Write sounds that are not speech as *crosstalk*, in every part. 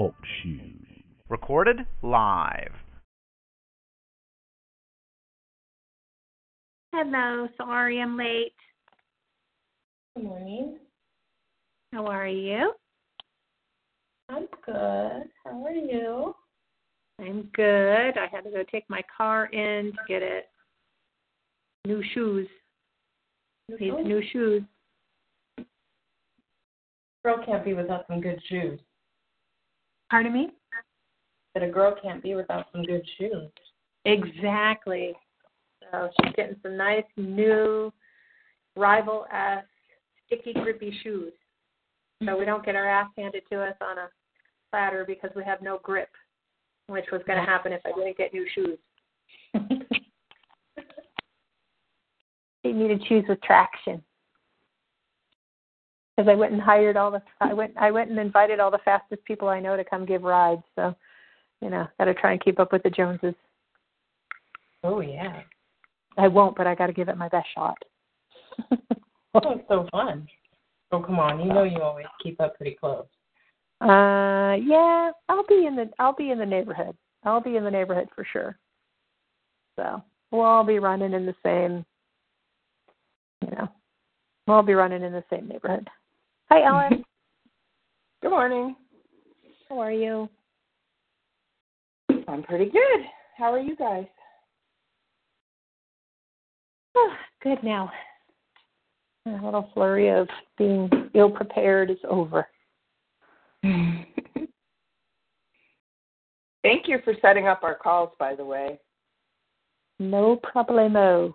Talk shoes. Recorded live. Hello, sorry I'm late. Good morning. How are you? I'm good. How are you? I'm good. I had to go take my car in to get it new shoes. Needs shoes? new shoes. Girl can't be without some good shoes. Pardon me? That a girl can't be without some good shoes. Exactly. So she's getting some nice new Rival S sticky grippy shoes. So we mm-hmm. don't get our ass handed to us on a platter because we have no grip, which was going to happen if I didn't get new shoes. *laughs* She needed shoes with traction. Because I went and hired all the I went I went and invited all the fastest people I know to come give rides. So, you know, got to try and keep up with the Joneses. Oh yeah. I won't, but I got to give it my best shot. *laughs* Oh, it's so fun. Oh come on, you know you always keep up pretty close. Uh, yeah, I'll be in the I'll be in the neighborhood. I'll be in the neighborhood for sure. So we'll all be running in the same, you know, we'll all be running in the same neighborhood. Hi, Ellen. *laughs* Good morning. How are you? I'm pretty good. How are you guys? Oh, good now. A little flurry of being ill prepared is over. *laughs* Thank you for setting up our calls, by the way. No problemo.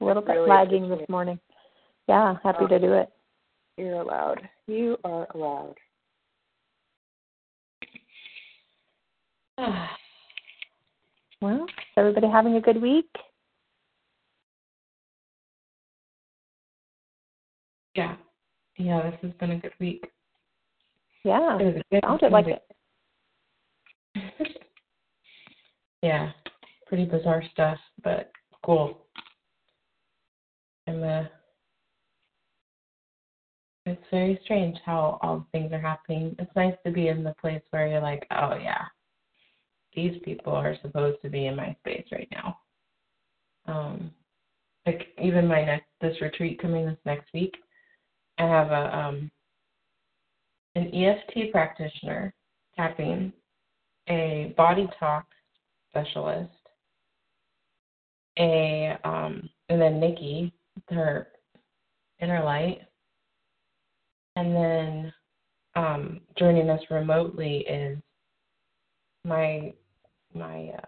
A little bit Really lagging this morning. Yeah, happy Oh. to do it. You're allowed. You are allowed. *sighs* Well, is everybody having a good week? Yeah. Yeah, this has been a good week. Yeah, It was a good sounded like week. it. *laughs* yeah, pretty bizarre stuff, but cool. And uh, it's very strange how all things are happening. It's nice to be in the place where you're like, oh yeah, these people are supposed to be in my space right now. Um, like even my next this retreat coming this next week, I have a um an EFT practitioner tapping, a body talk specialist, a um, and then Nikki, her inner light, and then um, joining us remotely is my my uh,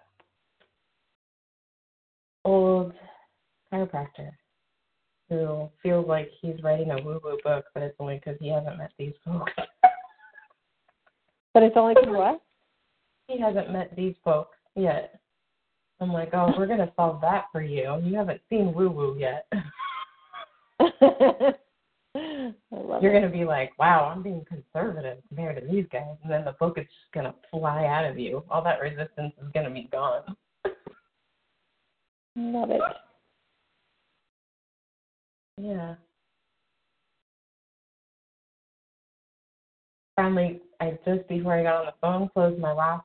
old chiropractor who feels like he's writing a woo woo book, but it's only because he hasn't met these folks. But it's only because what? he hasn't met these folks yet. I'm like, oh, we're gonna solve that for you. You haven't seen woo woo yet. *laughs* *laughs* You're gonna be like, wow, I'm being conservative compared to these guys, and then the book is just gonna fly out of you. All that resistance is gonna be gone. *laughs* Love it. Yeah. Finally, I just before I got on the phone closed my last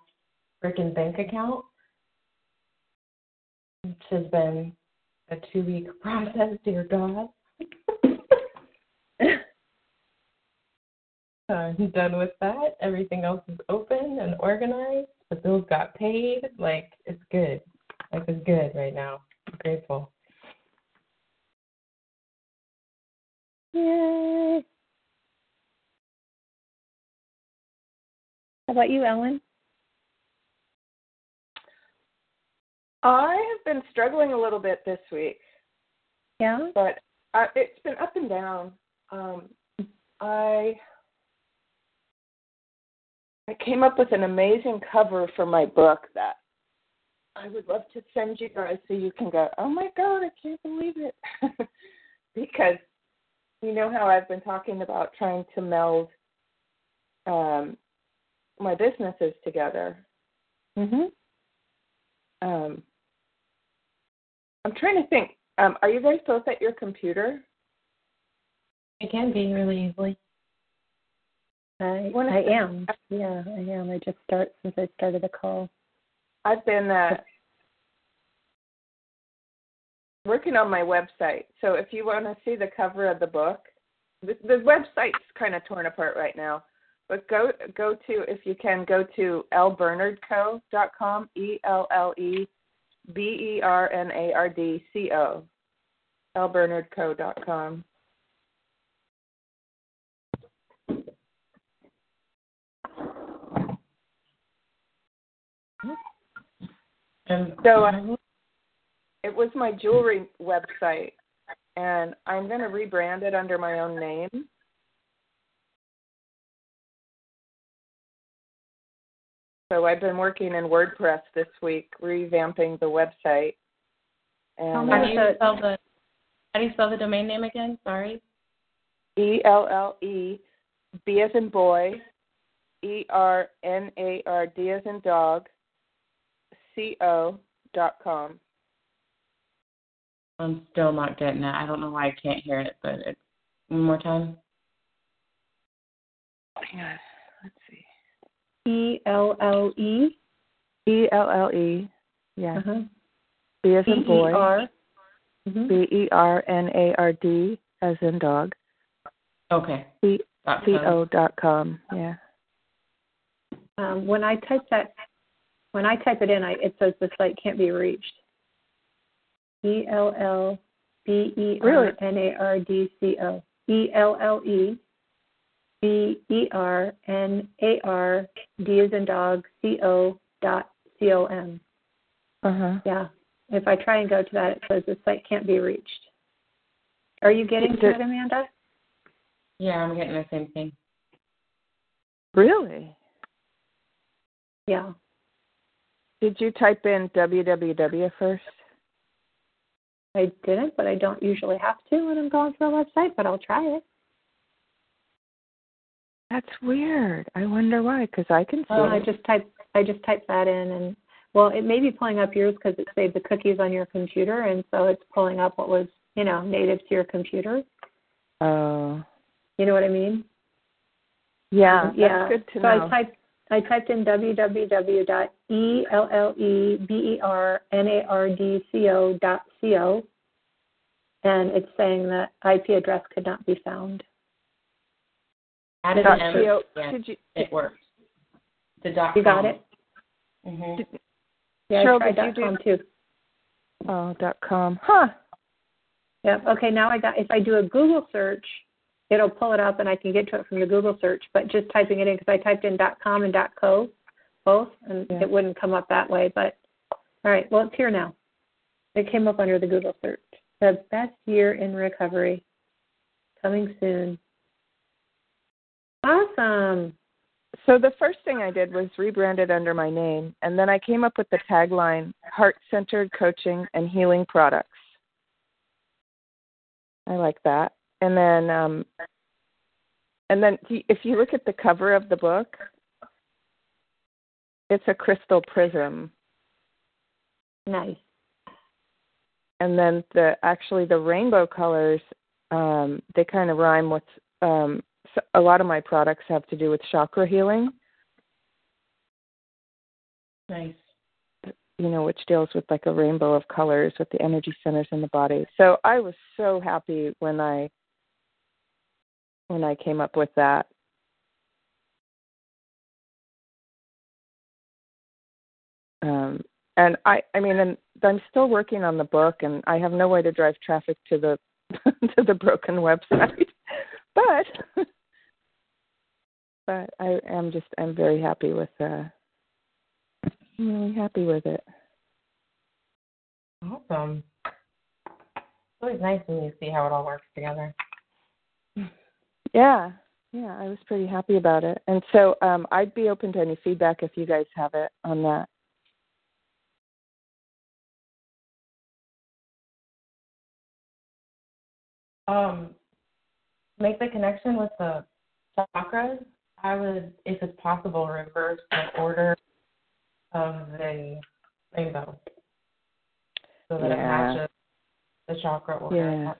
freaking bank account, which has been a two week *laughs* process, dear God. I'm done with that. Everything else is open and organized. The bills got paid. Like it's good. Life is good right now. I'm grateful. Yay. How about you, Ellen? I have been struggling a little bit this week, Yeah? but uh, it's been up and down. Um, I I came up with an amazing cover for my book that I would love to send you guys so you can go, oh my God, I can't believe it. *laughs* because you know how I've been talking about trying to meld um, my businesses together. Mm-hmm. Um, I'm trying to think. Um, are you guys both at your computer? It can be really easily. I, I am. Yeah, I am. I just start since I started the call. I've been uh, working on my website. So if you want to see the cover of the book, the, the website's kind of torn apart right now. But go go to if you can go to ellebernardco.com, e l l e b e r n a r d c o, ellebernardco.com. And So, uh, It was my jewelry website, and I'm going to rebrand it under my own name. So I've been working in WordPress this week, revamping the website. And how do you spell the how do you spell the domain name again? Sorry. E L L E B as in boy, E R N A R D as in dog, C O dot com. I'm still not getting it. I don't know why I can't hear it, but it's one more time. Hang on, let's see. E L L E. E L L E, yeah. Uh-huh. B as in boy. R. Mhm. B E R N A R D as in dog. Okay. C com. Dot com. Yeah. Um, when I type that, when I type it in, I, it says the site can't be reached. E L L B E R N A R D C O. E L L E B E R N A R D as in dog C O dot C O M. Uh huh. Yeah. If I try and go to that, it says the site can't be reached. Are you getting to it, Amanda? Yeah, I'm getting the same thing. Really? Yeah. Did you type in www first? I didn't, but I don't usually have to when I'm going to a website, but I'll try it. That's weird. I wonder why. Because I can oh, see. Well, I just type I just typed that in, and well, it may be pulling up yours because it saved the cookies on your computer, and so it's pulling up what was you know native to your computer. Oh. You know what I mean? Yeah. Um, yeah. That's good to so know. I typed I typed in www.ellebernardco.co, and it's saying that IP address could not be found. Added an M. co- Did you? it works. The dot You got com. it? Mhm. Did, Yeah, Cheryl, I tried did you dot do- com too. oh. Dot com. Huh. Yep. Okay. Now I got. If I do a Google search, it'll pull it up, and I can get to it from the Google search. But just typing it in, because I typed in .com and .co, both, and Yeah. it wouldn't come up that way. But all right. Well, it's here now. It came up under the Google search. The best year in recovery, coming soon. Awesome. So the first thing I did was rebrand it under my name, and then I came up with the tagline: "Heart-centered coaching and healing products." I like that. And then, um, and then if you look at the cover of the book, it's a crystal prism, Nice. and then the actually the rainbow colors, um, they kind of rhyme with. Um, so a lot of my products have to do with chakra healing. Nice. you know, which deals with like a rainbow of colors with the energy centers in the body. So I was so happy when I when I came up with that. Um and I I mean and I'm still working on the book and I have no way to drive traffic to the *laughs* to the broken website. *laughs* But *laughs* but I am just I'm very happy with uh I'm really happy with it. Awesome. It's always nice when you see how it all works together. Yeah. yeah, I was pretty happy about it. And so um, I'd be open to any feedback if you guys have it on that. Um, make the connection with the chakras. I would, if it's possible, reverse the order of the rainbow so that it matches the chakra order. Yeah.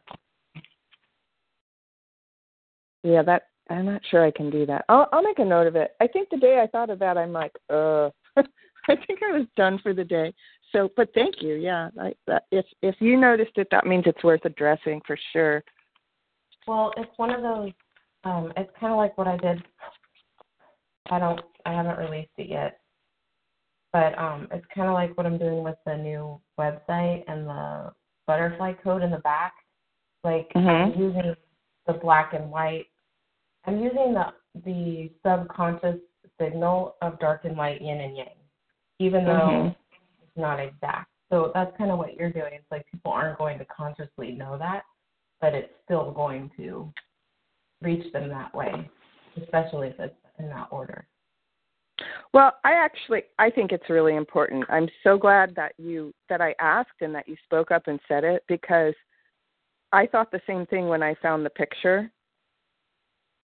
Yeah, that I'm not sure I can do that. I'll I'll make a note of it. I think the day I thought of that, I'm like, uh, *laughs* I think I was done for the day. So, but thank you. Yeah, I, that, if if you noticed it, that means it's worth addressing for sure. Well, it's one of those. Um, it's kind of like what I did. I don't. I haven't released it yet, but um, it's kind of like what I'm doing with the new website and the butterfly code in the back. Like I'm Mhm. using the black and white. I'm using the the subconscious signal of dark and light, yin and yang, even though Mhm. it's not exact. So that's kind of what you're doing. It's like people aren't going to consciously know that, but it's still going to reach them that way, especially if it's in that order. Well, I actually I think it's really important. I'm so glad that you that I asked and that you spoke up and said it because I thought the same thing when I found the picture.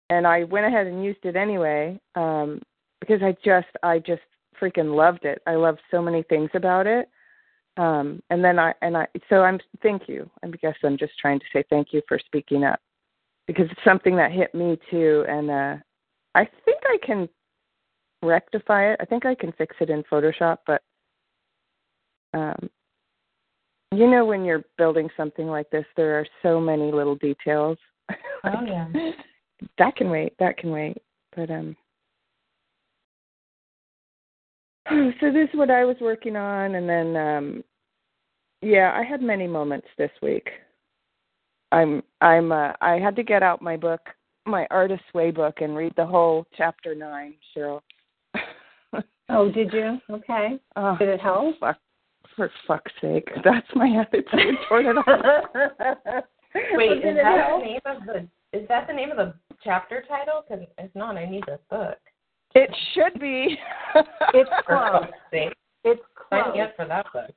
And I went ahead and used it anyway um because I just I just freaking loved it. I love so many things about it. Um and then I and I so I'm thank you. I guess I'm just trying to say thank you for speaking up because it's something that hit me too and uh I think I can rectify it. I think I can fix it in Photoshop, but um, you know when you're building something like this, there are so many little details. Oh, yeah. *laughs* that can wait. That can wait. But um, *sighs* so this is what I was working on, and then um, yeah, I had many moments this week. I'm I'm uh, I had to get out my book, my Artist's Way book, and read the whole chapter nine, Cheryl. *laughs* Oh, did you? Okay. Oh, Did it help? fuck, for fuck's sake, that's my *laughs* attitude toward it all. *laughs* Wait, is that help? the name of the is that the name of the chapter title? Because if not, I need this book. It should be. It's *laughs* close. It's sign close. me up for that book.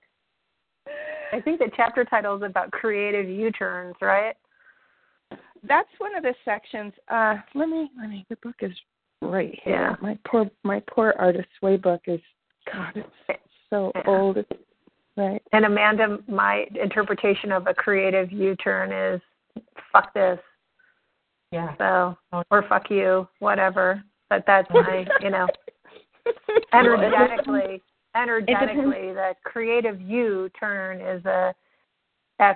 I think the chapter title is about creative U-turns, right? That's one of the sections. Uh, let me, let me. The book is right here. Yeah. My poor, my poor artist's way book is. God, it's so Yeah. old. It's, right. And Amanda, my interpretation of a creative U-turn is fuck this. Yeah. So, or fuck you, whatever. But that's my, you know, *laughs* energetically, *laughs* energetically, the creative you turn is a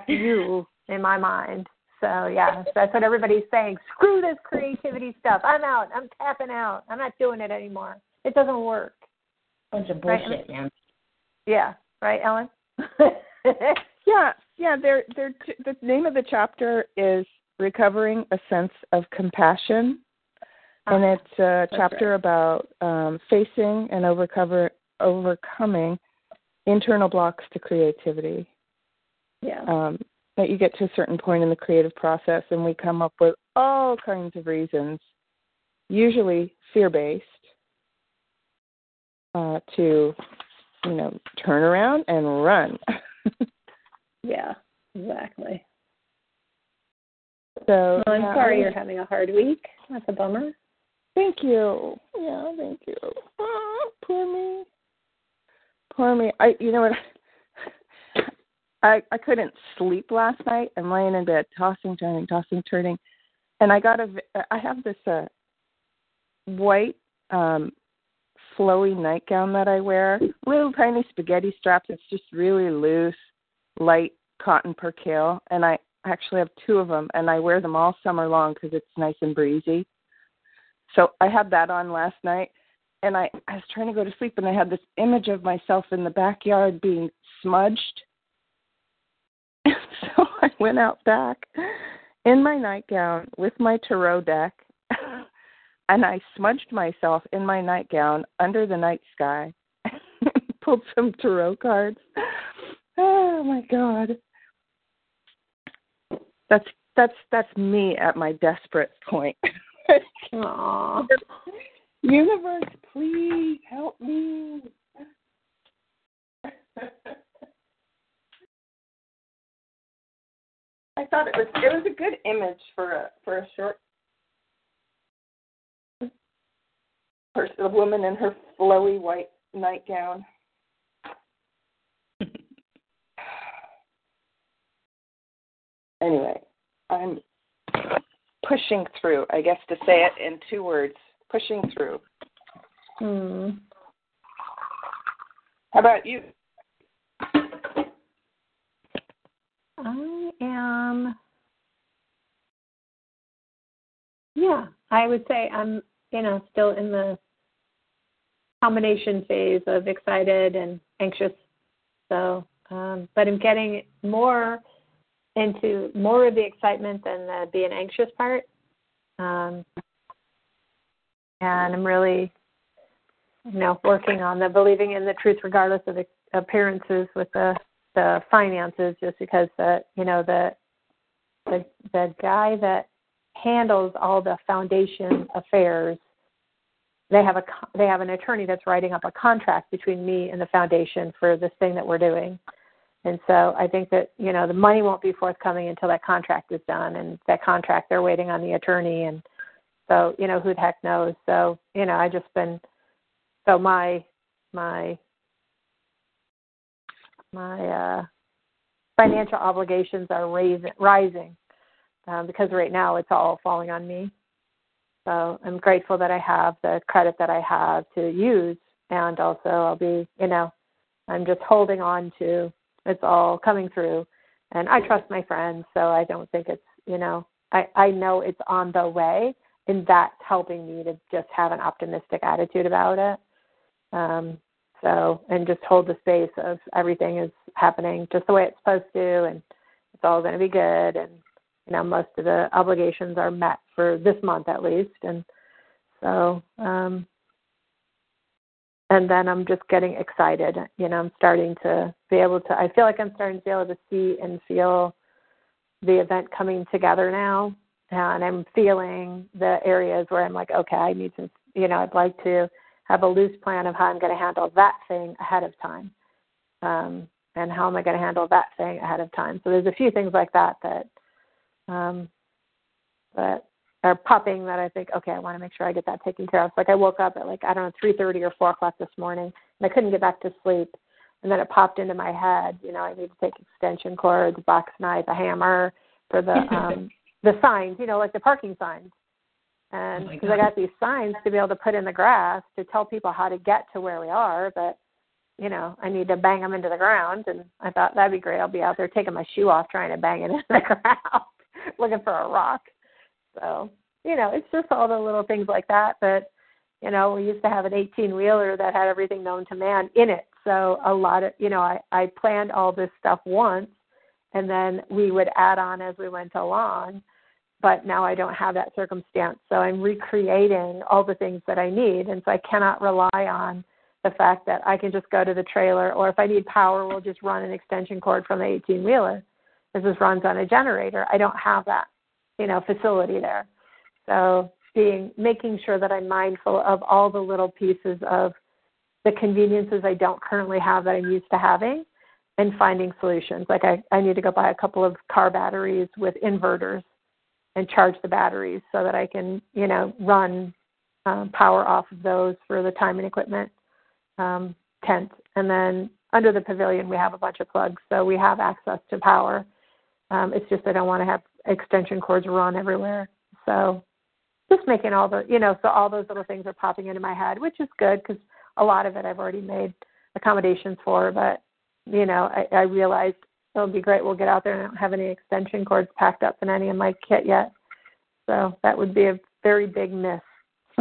fu in my mind. So yeah, that's what everybody's saying. Screw this creativity stuff. I'm out. I'm tapping out. I'm not doing it anymore. It doesn't work. Bunch of Right. bullshit, man. Yeah. Right, Ellen? *laughs* Yeah, yeah. They're, they're, the name of the chapter is recovering a sense of compassion, and it's a chapter about um, facing and overcover overcoming internal blocks to creativity. yeah. um, that you get to a certain point in the creative process and we come up with all kinds of reasons, usually fear based, uh, to, you know, turn around and run. *laughs* Yeah. Exactly. So Well, I'm yeah, sorry you're having a hard week. That's a bummer. Thank you. Yeah, thank you. Oh, poor me. Poor me. I you know what *laughs* I I couldn't sleep last night. I'm laying in bed tossing, turning, tossing, turning. And I got a I have this uh white um flowy nightgown that I wear. Little tiny spaghetti straps. It's just really loose, light cotton percale and I actually have two of them and I wear them all summer long because it's nice and breezy. So I had that on last night and I, I was trying to go to sleep and I had this image of myself in the backyard being smudged. *laughs* so I went out back in my nightgown with my tarot deck *laughs* and I smudged myself in my nightgown under the night sky. *laughs* Pulled some tarot cards. *sighs* Oh my god. That's that's that's me at my desperate point. *laughs* Universe, please help me. I thought it was it was a good image for a for a short person, a woman in her flowy white nightgown. Anyway, I'm pushing through. I guess to say it in two words, pushing through. Hmm. How about you? I am. Yeah, I would say I'm, you know, still in the combination phase of excited and anxious. So, um, but I'm getting more into more of the excitement than the being anxious part. Um, and I'm really, you know, working on the believing in the truth regardless of the appearances with the the finances, just because the you know the the the guy that handles all the foundation affairs they have a they have an attorney that's writing up a contract between me and the foundation for this thing that we're doing and so i think that you know the money won't be forthcoming until that contract is done and that contract they're waiting on the attorney and so you know who the heck knows? So you know i just been so my my my uh financial obligations are raising rising um, because right now it's all falling on me. So I'm grateful that I have the credit that I have to use, and also I'll be, you know, I'm just holding on to it's all coming through, and I trust my friends, so I don't think it's, you know, I I know it's on the way, and that's helping me to just have an optimistic attitude about it. Um, so and just hold the space of everything is happening just the way it's supposed to, and it's all going to be good, and you know most of the obligations are met for this month at least. And so um and then I'm just getting excited. You know, I'm starting to be able to I feel like I'm starting to be able to see and feel the event coming together now. And I'm feeling the areas where I'm like, okay, I need to you know, I'd like to have a loose plan of how I'm gonna handle that thing ahead of time. Um and how am I going to handle that thing ahead of time? So there's a few things like that that um, that are popping that I think, okay, I want to make sure I get that taken care of. So like I woke up at like I don't know three thirty or four o'clock this morning, and I couldn't get back to sleep. And then it popped into my head, you know, I need to take extension cords, box knife, a hammer for the *laughs* um the signs, you know, like the parking signs. And because oh I got these signs to be able to put in the grass to tell people how to get to where we are, but you know, I need to bang them into the ground. And I thought that'd be great. I'll be out there taking my shoe off, trying to bang it *laughs* into the ground. looking for a rock. So, you know, it's just all the little things like that. But, you know, we used to have an 18 wheeler that had everything known to man in it. So a lot of, you know, I, I planned all this stuff once and then we would add on as we went along. But now I don't have that circumstance. So I'm recreating all the things that I need. And so I cannot rely on the fact that I can just go to the trailer or if I need power, we'll just run an extension cord from the 18 wheeler this runs on a generator. I don't have that, you know, facility there. So being making sure that I'm mindful of all the little pieces of the conveniences I don't currently have that I'm used to having and finding solutions. Like I, I need to go buy a couple of car batteries with inverters and charge the batteries so that I can, you know, run um, power off of those for the timing equipment um, tent. And then under the pavilion, we have a bunch of plugs, so we have access to power. Um, it's just I don't want to have extension cords run everywhere. So just making all the, you know, so all those little things are popping into my head, which is good because a lot of it I've already made accommodations for. But, you know, I, I realized it'll be great. We'll get out there and I don't have any extension cords packed up in any of my kit yet. So that would be a very big miss. *laughs*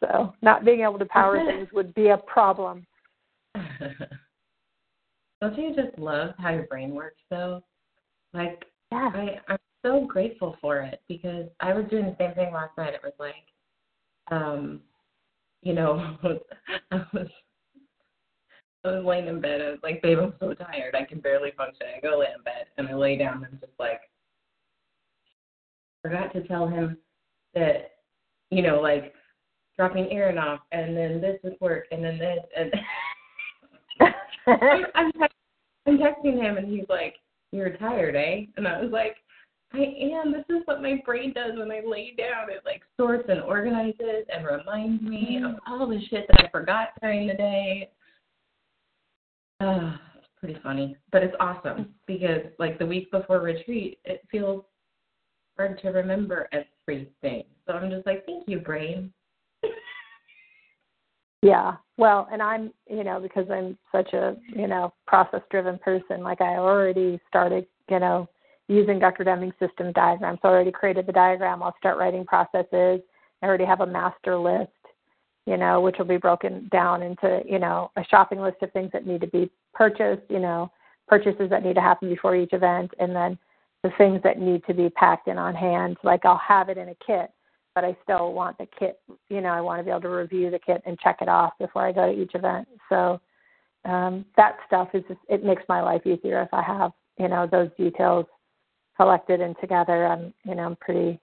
so not being able to power *laughs* things would be a problem. *laughs* Don't you just love how your brain works though? Like yeah. I, I'm so grateful for it because I was doing the same thing last night. It was like, um, you know, *laughs* I was I was laying in bed. I was like, babe, I'm so tired. I can barely function. I go lay in bed and I lay down and I'm just like forgot to tell him that, you know, like dropping Aaron off and then this would work and then this and *laughs* I'm, I'm, te- I'm texting him and he's like, You're tired, eh? And I was like, I am. This is what my brain does when I lay down. It like sorts and organizes and reminds me of all the shit that I forgot during the day. Uh, it's pretty funny, but it's awesome because like the week before retreat, it feels hard to remember everything. So I'm just like, thank you, brain. Yeah. Well, and I'm, you know, because I'm such a, you know, process driven person, like I already started, you know, using Dr. Deming's system diagrams. So I already created the diagram. I'll start writing processes. I already have a master list, you know, which will be broken down into, you know, a shopping list of things that need to be purchased, you know, purchases that need to happen before each event, and then the things that need to be packed in on hand. Like I'll have it in a kit but I still want the kit. You know, I want to be able to review the kit and check it off before I go to each event. So um, that stuff is just, it makes my life easier if I have you know those details collected and together. I'm you know I'm pretty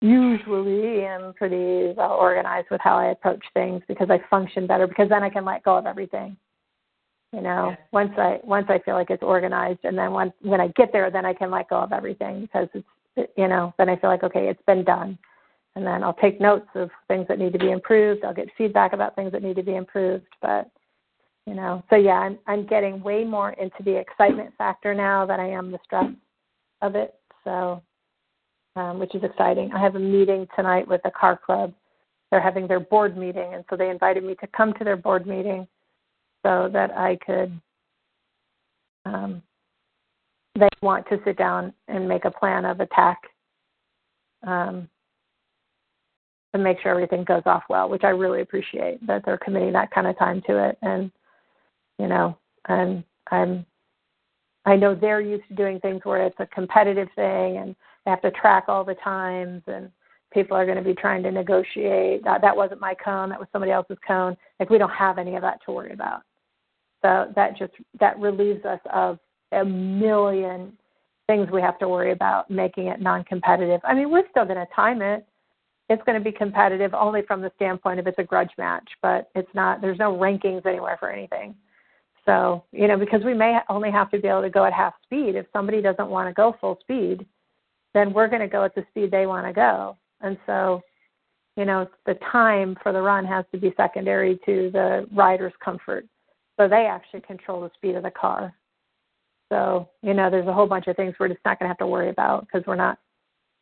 usually I'm pretty well organized with how I approach things because I function better because then I can let go of everything. You know, once I once I feel like it's organized, and then once when I get there, then I can let go of everything because it's you know then I feel like okay, it's been done, and then I'll take notes of things that need to be improved. I'll get feedback about things that need to be improved, but you know, so yeah, I'm I'm getting way more into the excitement factor now than I am the stress of it. So, um, which is exciting. I have a meeting tonight with the car club. They're having their board meeting, and so they invited me to come to their board meeting so that I could. Um, they want to sit down and make a plan of attack um, to make sure everything goes off well, which I really appreciate that they're committing that kind of time to it. And you know, and I'm I know they're used to doing things where it's a competitive thing and they have to track all the times and people are going to be trying to negotiate. That, that wasn't my cone, that was somebody else's cone. Like we don't have any of that to worry about. So that just that relieves us of a million things we have to worry about making it non-competitive. I mean, we're still going to time it. It's going to be competitive only from the standpoint of it's a grudge match, but it's not. There's no rankings anywhere for anything. So you know, because we may only have to be able to go at half speed. If somebody doesn't want to go full speed, then we're going to go at the speed they want to go. And so, you know, the time for the run has to be secondary to the rider's comfort. So they actually control the speed of the car. So, you know, there's a whole bunch of things we're just not going to have to worry about because we're not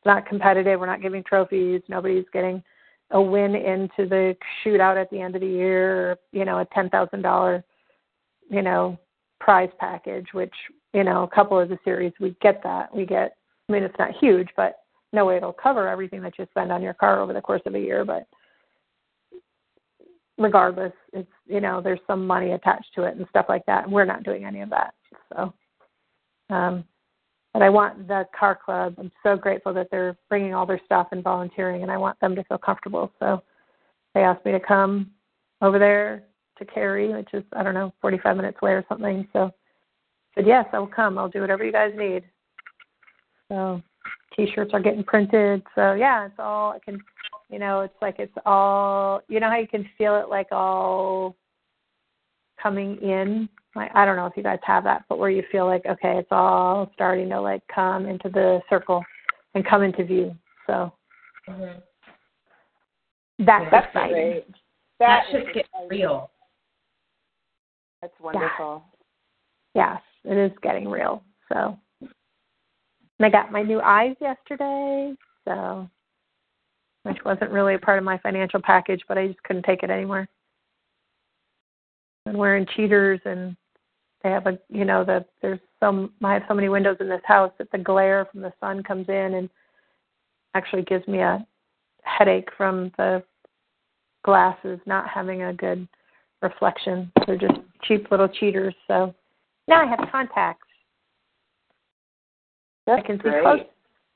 not competitive. We're not giving trophies. Nobody's getting a win into the shootout at the end of the year. You know, a ten thousand dollar, you know, prize package. Which you know, a couple of the series we get that. We get. I mean, it's not huge, but no way it'll cover everything that you spend on your car over the course of a year. But regardless, it's you know, there's some money attached to it and stuff like that. And we're not doing any of that. So. Um, but I want the car club. I'm so grateful that they're bringing all their stuff and volunteering, and I want them to feel comfortable. So they asked me to come over there to Cary, which is I don't know 45 minutes away or something. So I said yes, I will come. I'll do whatever you guys need. So T-shirts are getting printed. So yeah, it's all I can. You know, it's like it's all. You know how you can feel it like all coming in like I don't know if you guys have that, but where you feel like okay, it's all starting to like come into the circle and come into view. So Mm-hmm. that's Yeah. exciting. great. That is should get real. That's wonderful. Yes, it is getting real. So and I got my new eyes yesterday, so which wasn't really a part of my financial package, but I just couldn't take it anymore. And wearing cheaters and they have a you know the there's some I have so many windows in this house that the glare from the sun comes in and actually gives me a headache from the glasses not having a good reflection. They're just cheap little cheaters. So now I have contacts. That's I can see great. close.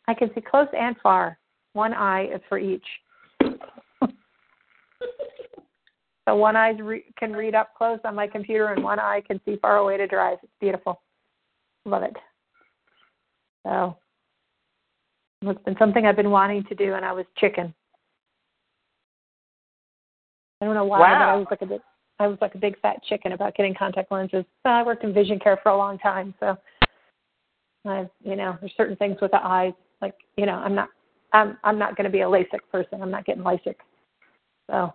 I can see close and far. One eye is for each. So one eye re- can read up close on my computer, and one eye can see far away to drive. It's beautiful. Love it. So It's been something I've been wanting to do, and I was chicken. I don't know why, Wow. but I was like a big, I was like a big fat chicken about getting contact lenses. Well, I worked in vision care for a long time, so I, you know, there's certain things with the eyes. Like, you know, I'm not, I'm, I'm not going to be a LASIK person. I'm not getting LASIK. So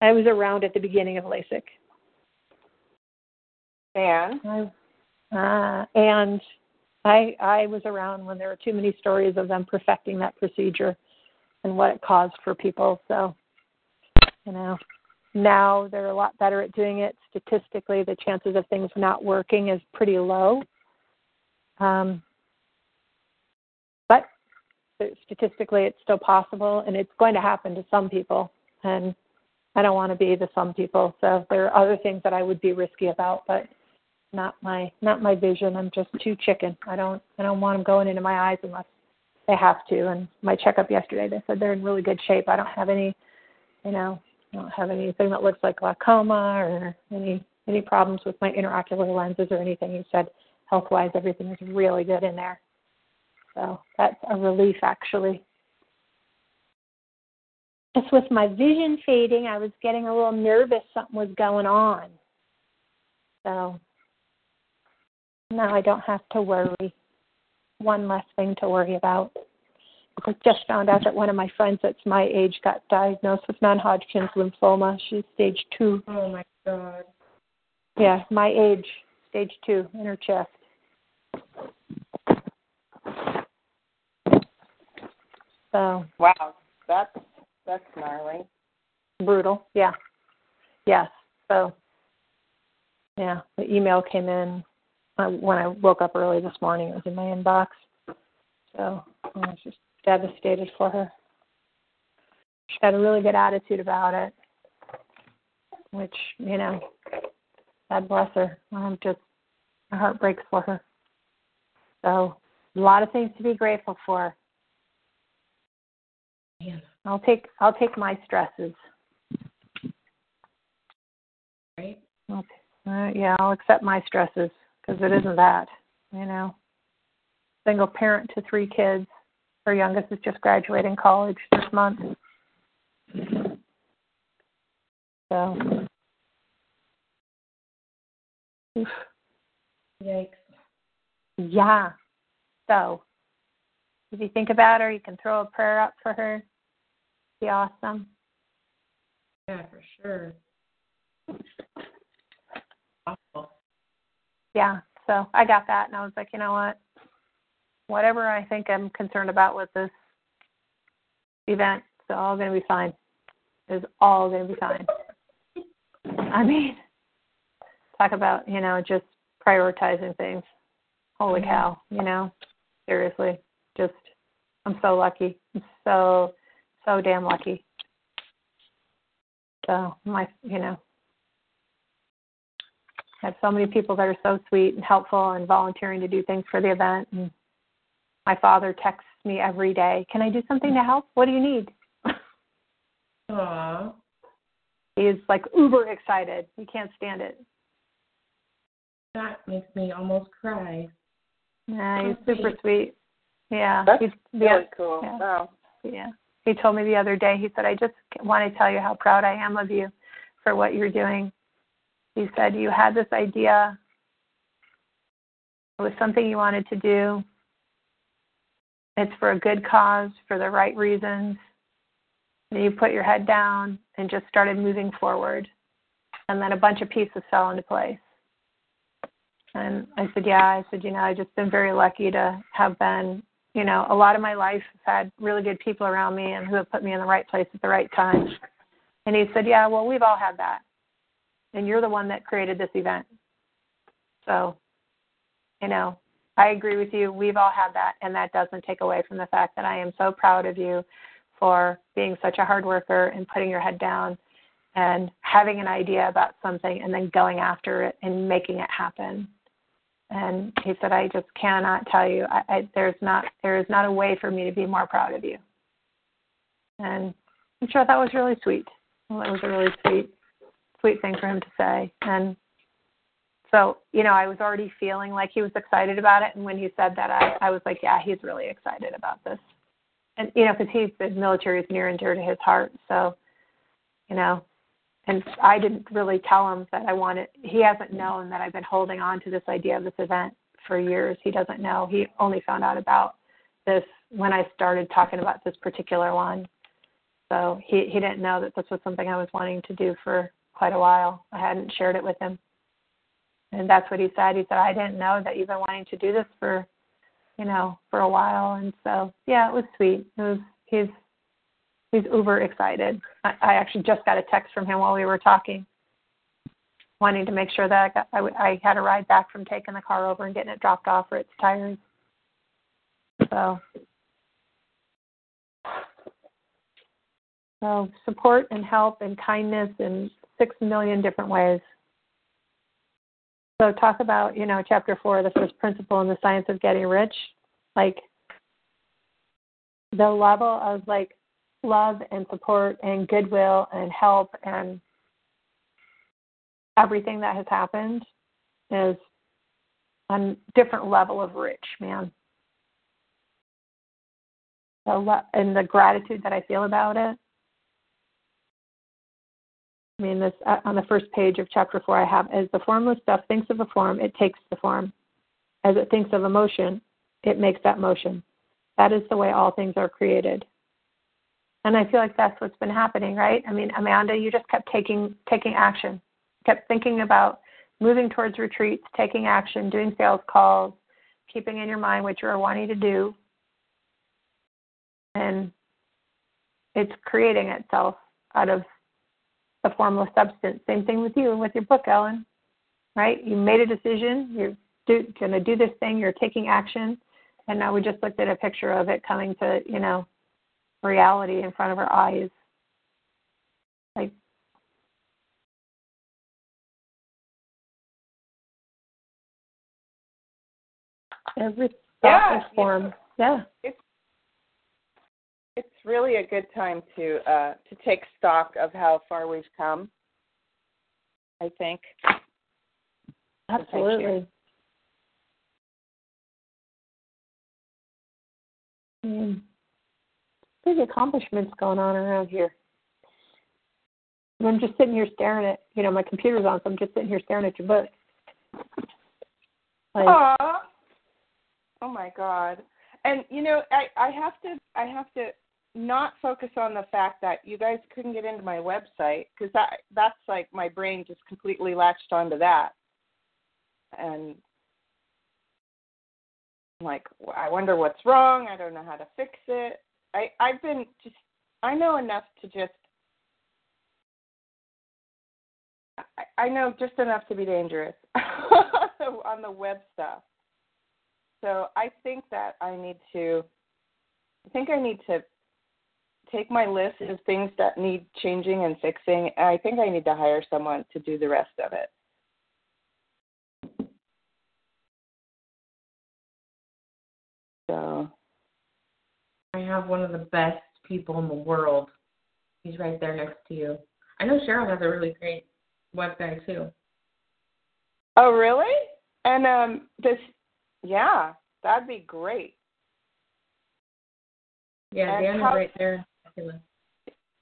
I was around at the beginning of LASIK. And I, uh, and I I was around when there were too many stories of them perfecting that procedure and what it caused for people. So, you know, now they're a lot better at doing it. Statistically, the chances of things not working is pretty low. Um, but statistically, it's still possible, and it's going to happen to some people. And I don't want to be the some people. So there are other things that I would be risky about, but not my not my vision. I'm just too chicken. I don't I don't want them going into my eyes unless they have to. And my checkup yesterday, they said they're in really good shape. I don't have any, you know, I don't have anything that looks like glaucoma or any any problems with my intraocular lenses or anything. He said health wise everything is really good in there. So that's a relief actually. Just with my vision fading, I was getting a little nervous something was going on. So now I don't have to worry. One less thing to worry about. I just found out that one of my friends that's my age got diagnosed with non Hodgkin's lymphoma. She's stage two. Oh my god. Yeah, my age, stage two in her chest. So wow, that's that's gnarly. brutal. Yeah. Yes. So yeah, the email came in uh, when I woke up early this morning. It was in my inbox. So I was just devastated for her. She had a really good attitude about it, which you know, God bless her. I'm just my heart breaks for her. So a lot of things to be grateful for. Man, I'll take I'll take my stresses. right? Okay. Uh, yeah, I'll accept my stresses because it isn't that, you know. Single parent to three kids. Her youngest is just graduating college this month. So, oof. Yikes. yeah. So, if you think about her, you can throw a prayer up for her. Be awesome. Yeah, for sure. Awful. yeah, so I got that, and I was like, you know what? Whatever I think I'm concerned about with this event, it's all going to be fine. It's all going to be fine. I mean, talk about you know just prioritizing things. Holy Mhm. cow! You know, seriously, just I'm so lucky. I'm so so damn lucky. So my you know I have so many people that are so sweet and helpful and volunteering to do things for the event. And my father texts me every day, "Can I do something to help? What do you need?" *laughs* Aw. He's like uber excited. He can't stand it. That makes me almost cry. Yeah, he's super sweet. sweet. Yeah, That's he's Really yeah, cool. Yeah. Wow. yeah. He told me the other day. He said, "I just want to tell you how proud I am of you for what you're doing." He said, "You had this idea. It was something you wanted to do. It's for a good cause, for the right reasons. And you put your head down and just started moving forward. And then a bunch of pieces fell into place." And I said, Yeah. I said, You know, I've just been very lucky to have been, you know, a lot of my life I've had really good people around me and who have put me in the right place at the right time. And he said, Yeah, well, we've all had that. And you're the one that created this event. So, you know, I agree with you. We've all had that. And that doesn't take away from the fact that I am so proud of you for being such a hard worker and putting your head down and having an idea about something and then going after it and making it happen. And he said, I just cannot tell you. I, I, there's not there is not a way for me to be more proud of you. And I'm sure that was really sweet. Well, it was a really sweet, sweet thing for him to say. And so you know, I was already feeling like he was excited about it, and when he said that, I I was like, yeah, he's really excited about this, and you know, because he's the military is near and dear to his heart, so you know, and I didn't really tell him that I wanted. He hasn't known that I've been holding on to this idea of this event for years. He doesn't know. He only found out about this when I started talking about this particular one. So he he didn't know that this was something I was wanting to do for quite a while. I hadn't shared it with him. And that's what he said. He said, I didn't know that you've been wanting to do this for, you know, for a while. And so, yeah, it was sweet. It was, he's, he's uber excited. I, I actually just got a text from him while we were talking, wanting to make sure that I got, I, had a ride back from taking the car over and getting it dropped off for its tires. So, so support and help and kindness in six million different ways. So talk about, you know, chapter four, the first principle in the science of getting rich, like the level of like love and support and goodwill and help and everything that has happened is a different level of rich, man. So, and the gratitude that I feel about it I mean, this uh, on the first page of chapter four, I have as the formless stuff thinks of a form, it takes the form. As it thinks of a motion, it makes that motion. That is the way all things are created. And I feel like that's what's been happening, right? I mean, Amanda, you just kept taking taking action, kept thinking about moving towards retreats, taking action, doing sales calls, keeping in your mind what you are wanting to do, and it's creating itself out of the formless substance. Same thing with you and with your book, Ellen. Right? You made a decision. You're going to do this thing. You're taking action, and now we just looked at a picture of it coming to you know reality in front of our eyes. Like every yeah, form. Yeah. It's it's really a good time to uh, to take stock of how far we've come. I think. Absolutely. Mm. Big accomplishments going on around here. I'm just sitting here staring at, you know, my computer's on, so I'm just sitting here staring at your book. Like, Aww. Oh my God. And you know, I I have to I have to not focus on the fact that you guys couldn't get into my website because that that's like my brain just completely latched onto that and I'm like I wonder what's wrong I don't know how to fix it I I've been just I know enough to just I, I know just enough to be dangerous *laughs* on the web stuff so I think that I need to I think I need to take my list of things that need changing and fixing. And I think I need to hire someone to do the rest of it. So I have one of the best people in the world. He's right there next to you. I know Cheryl has a really great website too. Oh really? And um this yeah, that'd be great. Yeah, Dan's right there.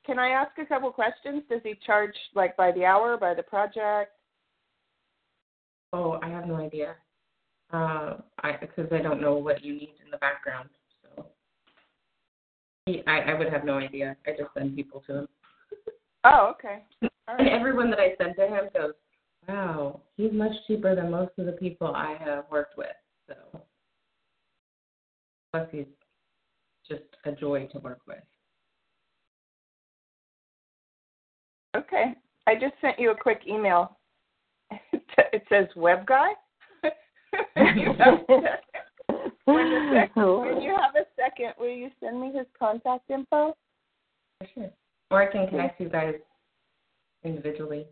Can I ask a couple questions? Does he charge like by the hour, by the project? Oh, I have no idea. Uh, I because I don't know what you need in the background, he, I I would have no idea. I just send people to him. Oh, okay. *laughs* Right. Everyone that I send to him goes, "Wow, he's much cheaper than most of the people I have worked with." So, plus he's just a joy to work with. Okay. I just sent you a quick email. *laughs* It says web guy. *laughs* when, you have, when, *laughs* when you have a second, will you send me his contact info? Sure. Or I can connect you guys individually,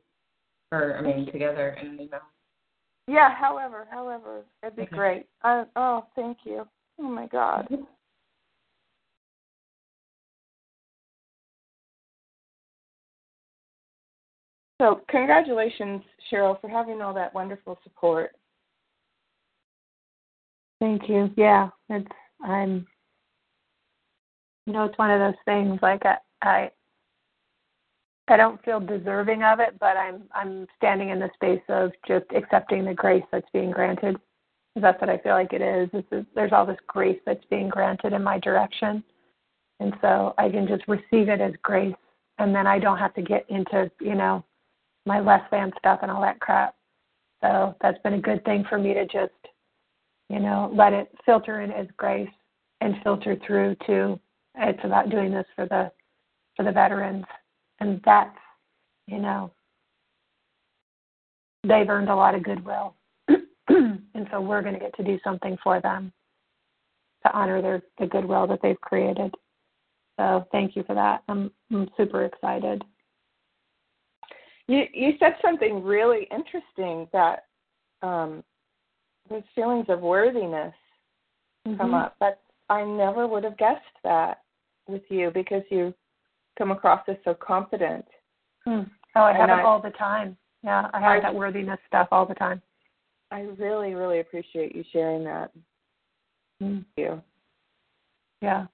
or I mean together in an email. Yeah. However, however, it'd be okay. great. I, oh, thank you. Oh my God. Mm-hmm. So, congratulations, Cheryl, for having all that wonderful support. Thank you. Yeah, it's I'm. You know, it's one of those things. Like I, I, I don't feel deserving of it, but I'm I'm standing in the space of just accepting the grace that's being granted. That's what I feel like it is. This is there's all this grace that's being granted in my direction, and so I can just receive it as grace, and then I don't have to get into you know my less than stuff and all that crap. So that's been a good thing for me to just, you know, let it filter in as grace and filter through to it's about doing this for the for the veterans. And that's, you know, they've earned a lot of goodwill. *clears throat* and so we're going to get to do something for them to honor their the goodwill that they've created. So thank you for that. I'm I'm super excited. You you said something really interesting that um, those feelings of worthiness mm-hmm. come up. But I never would have guessed that with you because you come across as so confident. Hmm. Oh, I have and it I, all the time. Yeah, I have I, that worthiness stuff all the time. I really, really appreciate you sharing that. Mm. Thank you. Yeah.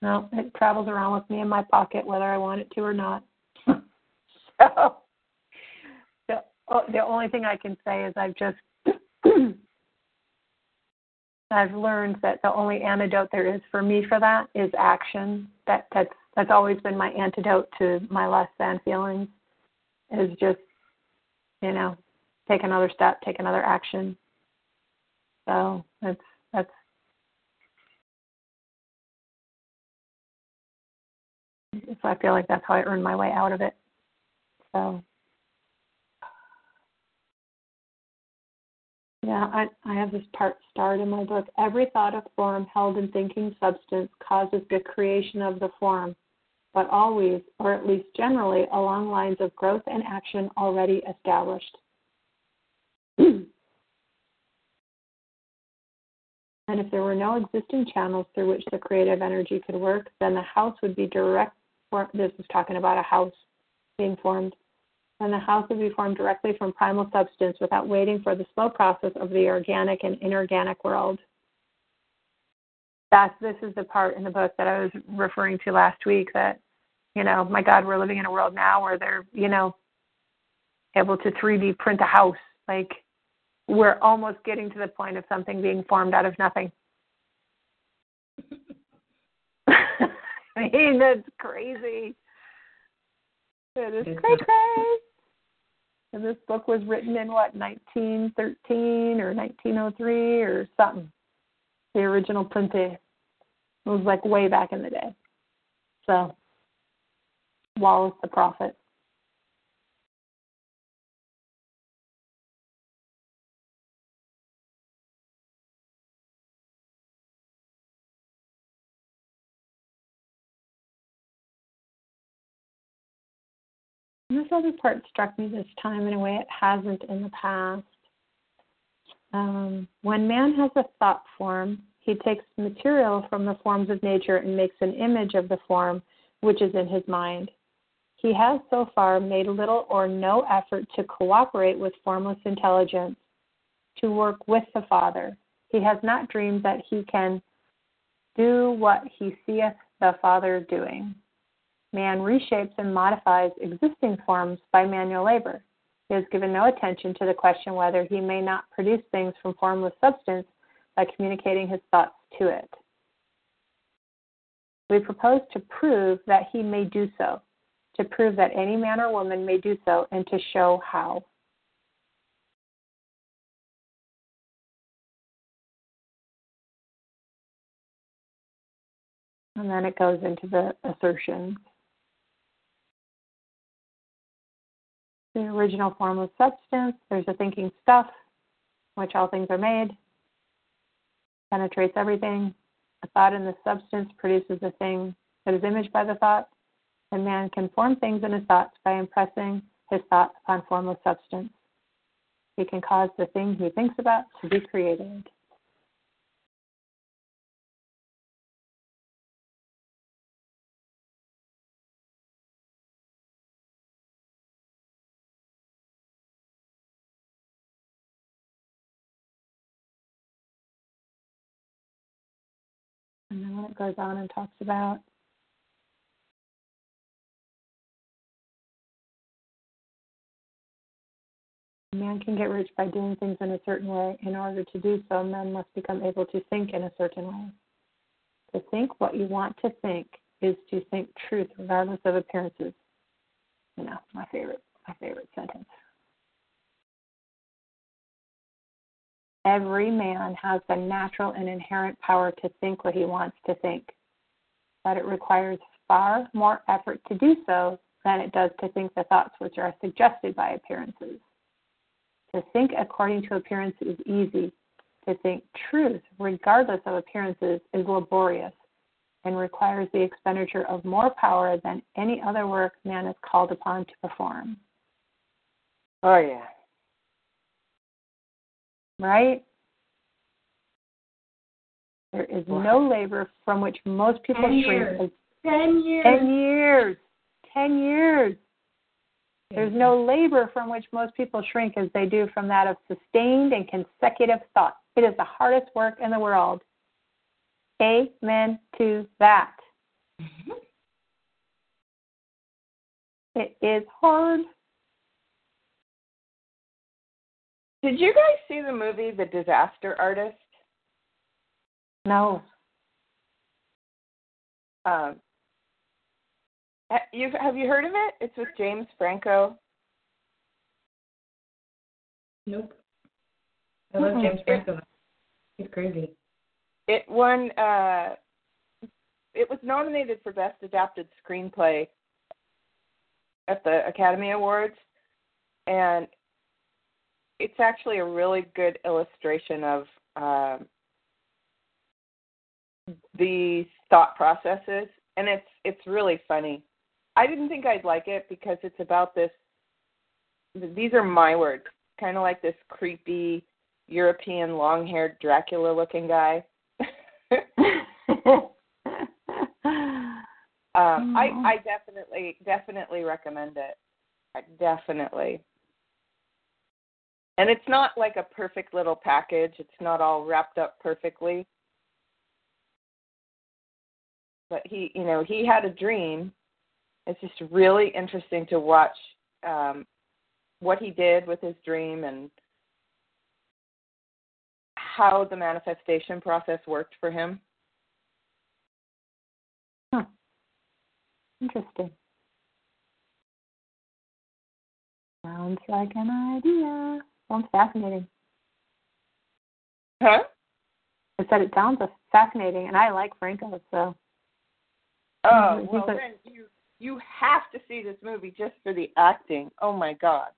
No, it travels around with me in my pocket whether I want it to or not. so *laughs* *laughs* the, oh, the only thing I can say is I've just *clears throat* I've learned that the only antidote there is for me for that is action. That that's that's always been my antidote to my less than feelings. Is just you know take another step, take another action. So that's that's so I feel like that's how I earned my way out of it. So yeah, I, I have this part starred in my book. Every thought of form held in thinking substance causes the creation of the form, but always, or at least generally, along lines of growth and action already established. *clears throat* and if there were no existing channels through which the creative energy could work, then the house would be direct. This is talking about a house being formed, and the house would be formed directly from primal substance without waiting for the slow process of the organic and inorganic world. That this is the part in the book that I was referring to last week that, you know, my God, we're living in a world now where they're, you know, able to 3D print a house. Like we're almost getting to the point of something being formed out of nothing. *laughs* I mean, that's crazy. It is cray. And this book was written in what, 1913 or 1903 or something. The original printing. It was like way back in the day. So, Wallace the Prophet. This other part struck me this time in a way it hasn't in the past. Um, when man has a thought form, he takes material from the forms of nature and makes an image of the form which is in his mind. He has so far made little or no effort to cooperate with formless intelligence, to work with the Father. He has not dreamed that he can do what he seeth the Father doing man reshapes and modifies existing forms by manual labor. He has given no attention to the question whether he may not produce things from formless substance by communicating his thoughts to it. We propose to prove that he may do so, to prove that any man or woman may do so, and to show how. And then it goes into the assertions. The original formless substance. There's a thinking stuff, which all things are made, penetrates everything. A thought in the substance produces a thing that is imaged by the thought, and man can form things in his thoughts by impressing his thought upon formless substance. He can cause the thing he thinks about to be created. And then when it goes on and talks about man can get rich by doing things in a certain way. In order to do so, men must become able to think in a certain way. To think what you want to think is to think truth regardless of appearances. You know, my favorite my favorite sentence. Every man has the natural and inherent power to think what he wants to think, but it requires far more effort to do so than it does to think the thoughts which are suggested by appearances. To think according to appearances is easy. To think truth, regardless of appearances, is laborious and requires the expenditure of more power than any other work man is called upon to perform. Oh yeah. Right? There is no labor from which most people Ten shrink. Ten years. ten years. Ten years. There's no labor from which most people shrink as they do from that of sustained and consecutive thought. It is the hardest work in the world. Amen to that. Mhm. It is hard. Did you guys see the movie The Disaster Artist? No. Um, you have you heard of it? It's with James Franco. Nope. I love Mm-mm. James Franco. He's crazy. It won. Uh, it was nominated for Best Adapted Screenplay at the Academy Awards, and it's actually a really good illustration of um, the thought processes, and it's it's really funny. I didn't think I'd like it because it's about this. These are my words, kind of like this creepy European long-haired Dracula-looking guy. Um, *laughs* *laughs* I Oh. I definitely definitely recommend it. I definitely. And it's not like a perfect little package. It's not all wrapped up perfectly. But he, you know, he had a dream. It's just really interesting to watch um what he did with his dream and how the manifestation process worked for him. Huh. Interesting. Sounds like an idea. Sounds fascinating. Huh? I said it sounds fascinating, and I like Franco, so Oh mm-hmm. well, a- then you you have to see this movie just for the acting. Oh my god,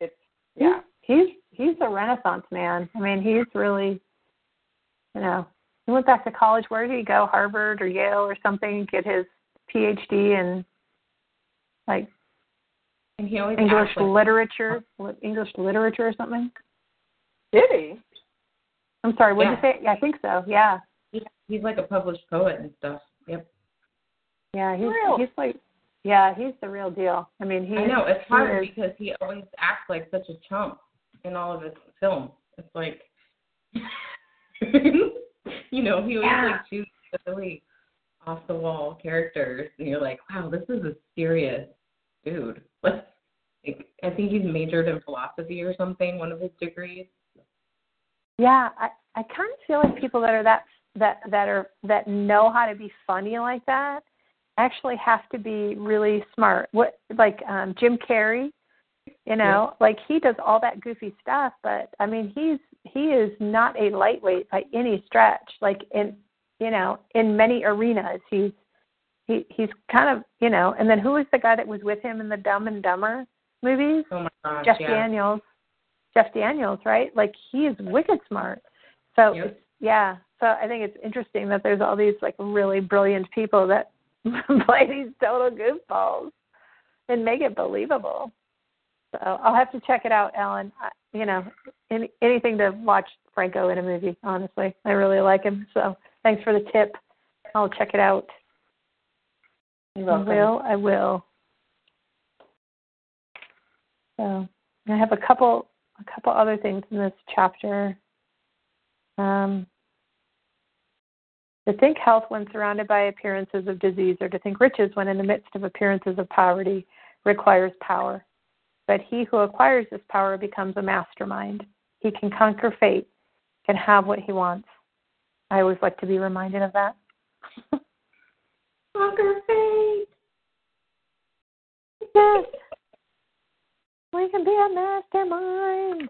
it's yeah. he's he's a renaissance man. I mean, he's really, you know, he went back to college. Where did he go? Harvard or Yale or something? Get his PhD in like And he always English acts like literature, li- English literature or something. Did he? I'm sorry. What did Yeah. you say? Yeah, I think so. Yeah, he's, he's like a published poet and stuff. Yep. yeah. He's Real. he's like, yeah, he's the real deal. I mean, he. I know it's hard is- because he always acts like such a chump in all of his films. It's like, *laughs* you know, he always Yeah. like chooses really off the wall characters, and you're like, wow, this is a serious dude. Like, like, I think he's majored in philosophy or something, one of his degrees. Yeah, I I kind of feel like people that are that that that are that know how to be funny like that actually have to be really smart. What like um Jim Carrey, you know, like he does all that goofy stuff, but I mean he's he is not a lightweight by any stretch. Like in you know, in many arenas he's he he's kind of you know, and then who was the guy that was with him in the Dumb and Dumber movies? Oh my gosh, Jeff yeah. Daniels. Jeff Daniels, right? Like he is wicked smart. So Yep. yeah, so I think it's interesting that there's all these like really brilliant people that *laughs* play these total goofballs and make it believable. So I'll have to check it out, Ellen. I, you know, any, anything to watch Franco in a movie. Honestly, I really like him. So thanks for the tip. I'll check it out. You're I will. I will. So I have a couple a couple other things in this chapter. Um, To think health when surrounded by appearances of disease or to think riches when in the midst of appearances of poverty requires power. But he who acquires this power becomes a mastermind. He can conquer fate, can have what he wants. I always like to be reminded of that. *laughs* Yes. We can be a mastermind.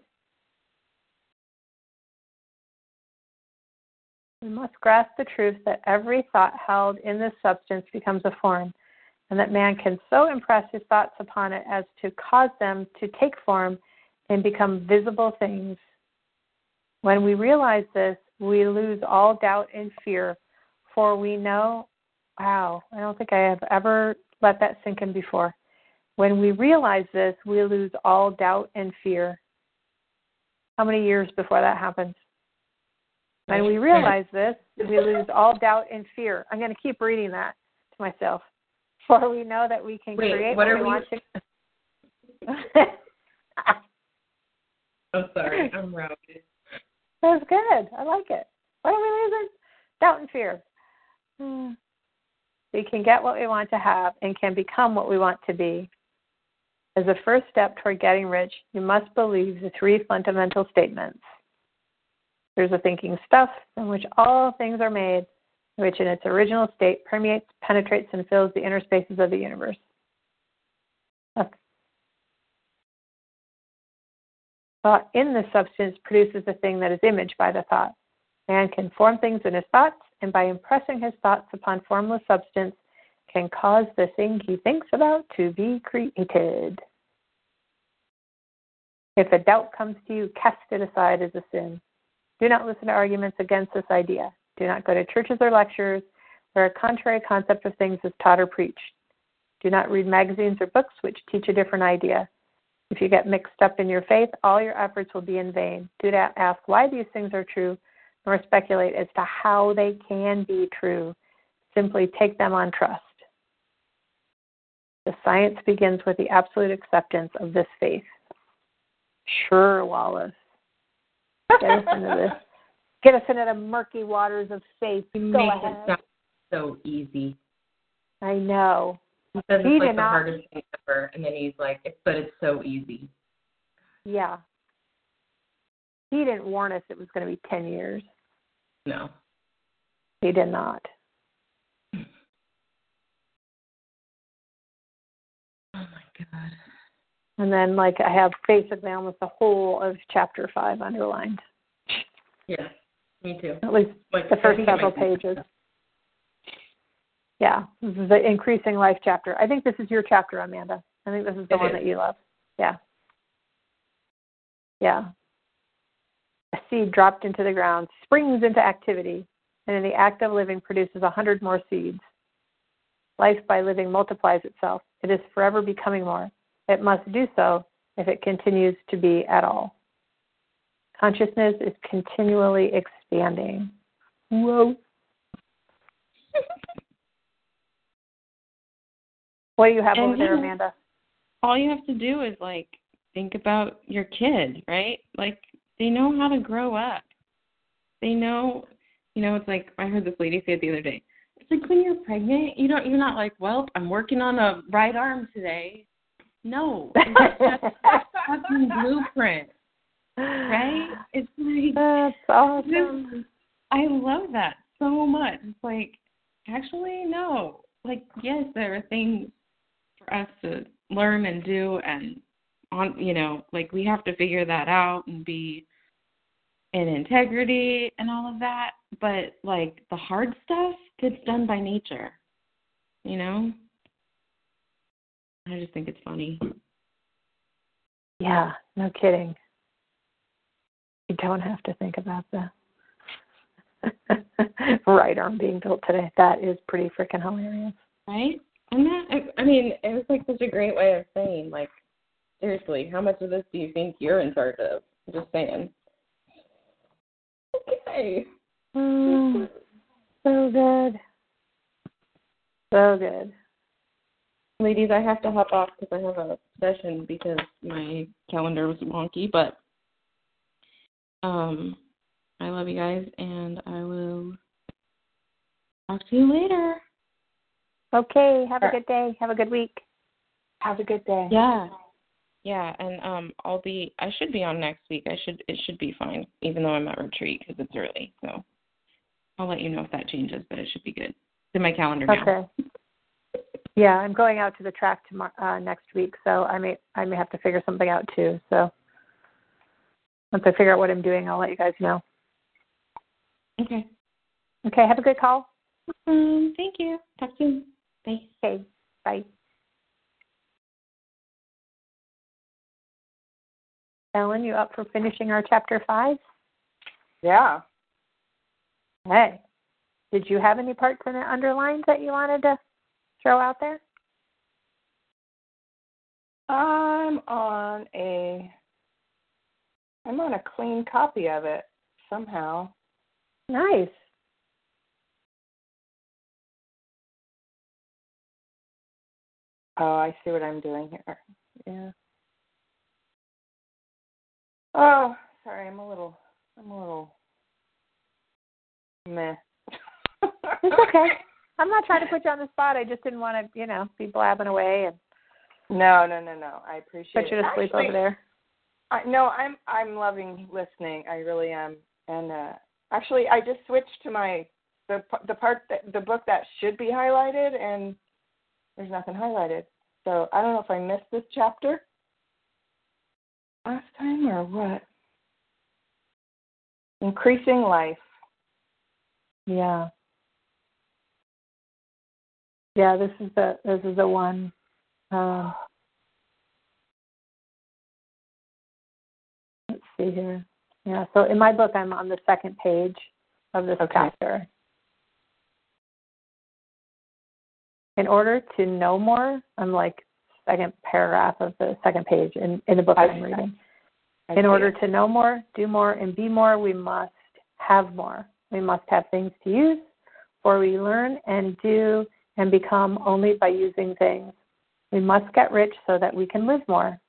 We must grasp the truth that every thought held in this substance becomes a form, and that man can so impress his thoughts upon it as to cause them to take form and become visible things. When we realize this, we lose all doubt and fear, for we know, wow, I don't think I have ever let that sink in before. When we realize this, we lose all doubt and fear. How many years before that happens? When we realize this, we lose all doubt and fear. I'm going to keep reading that to myself. For we know that we can Wait, create what what are we we- want to. I'm *laughs* sorry, I'm routed. That's good. I like it. What are we losing? Doubt and fear. Hmm. We can get what we want to have and can become what we want to be. As a first step toward getting rich, you must believe the three fundamental statements. There's a thinking stuff from which all things are made, which in its original state permeates, penetrates, and fills the inner spaces of the universe. Thought in this substance produces the thing that is imaged by the thought. Man can form things in his thoughts, and by impressing his thoughts upon formless substance, can cause the thing he thinks about to be created. If a doubt comes to you, cast it aside as a sin. Do not listen to arguments against this idea. Do not go to churches or lectures where a contrary concept of things is taught or preached. Do not read magazines or books which teach a different idea. If you get mixed up in your faith, all your efforts will be in vain. Do not ask why these things are true, nor speculate as to how they can be true. Simply take them on trust. The science begins with the absolute acceptance of this faith. Sure, Wallace. Get us into *laughs* this. Get us into the murky waters of faith. You Go ahead. so easy. I know. He says it's like the not- hardest thing ever, and then he's like, "But it's so easy." Yeah. He didn't warn us it was going to be 10 years. No. He did not. Oh my god. And then, like, I have basically almost the whole of chapter five underlined, Yeah. Me too. at least Like the first several pages. Yeah, this is the increasing life chapter. I think this is your chapter, Amanda. I think this is the It one is. that you love. Yeah. Yeah. A seed dropped into the ground springs into activity, and in the act of living produces a hundred more seeds. Life by living multiplies itself. It is forever becoming more. It must do so if it continues to be at all. Consciousness is continually expanding. Whoa. What do you have And over there, Amanda? all you have to do is like think about your kid, right? Like they know how to grow up. They know, you know, it's like I heard this lady say it the other day. It's like when you're pregnant, you don't you're not like, well, I'm working on a right arm today. No, it's just *laughs* a fucking blueprint, right? It's like That's awesome. I love that so much. It's like, actually, no. Like, yes, there are things for us to learn and do, and on, you know, like we have to figure that out and be in integrity and all of that. But like the hard stuff gets done by nature, you know. I just think it's funny. Yeah, no kidding. You don't have to think about that. *laughs* right arm being built today. That is pretty freaking hilarious. Right? And that, I, I mean, it was like such a great way of saying, like, seriously, how much of this do you think you're in charge of? Just saying. Okay. Mm, so good. So good. Ladies, I have to hop off because I have a session because my calendar was wonky, but um I love you guys and I will Talk to you later. Okay. Have a good day. Have a good week. Have a good day. Yeah. Yeah, and um I'll be I should be on next week. I should it should be fine even though I'm at retreat because it's early. So I'll let you know if that changes, but it should be good. It's in my calendar now. Okay. Yeah, I'm going out to the track tomorrow uh, next week, so I may I may have to figure something out too. So once I figure out what I'm doing, I'll let you guys know. Okay. Okay. Have a good call. Um, thank you. Talk soon. Bye. Okay. Bye. Ellen, you up for finishing our chapter five? Yeah. Hey. Did you have any parts in it underlined that you wanted to throw out there? I'm on a I'm on a clean copy of it somehow. Nice. Oh, I see what I'm doing here. Yeah. Oh, sorry, I'm a little I'm a little meh. It's okay. *laughs* I'm not trying to put you on the spot. I just didn't want to, you know, be blabbing away and No, no, no, no. I appreciate it. put you to sleep Actually, over there. I, no, I'm I'm loving listening. I really am. And uh actually, I just switched to my the the part that the book that should be highlighted, and there's nothing highlighted. So I don't know if I missed this chapter last time or what. Increasing life. Yeah. Yeah, this is the this is the one. Um, let's see here. Yeah, so in my book, I'm on the second page of this Okay. chapter. In order to know more, I'm like second paragraph of the second page in, in the book I'm reading. In order to know more, do more, and be more, we must have more. We must have things to use, for we learn and do and become only by using things. We must get rich so that we can live more.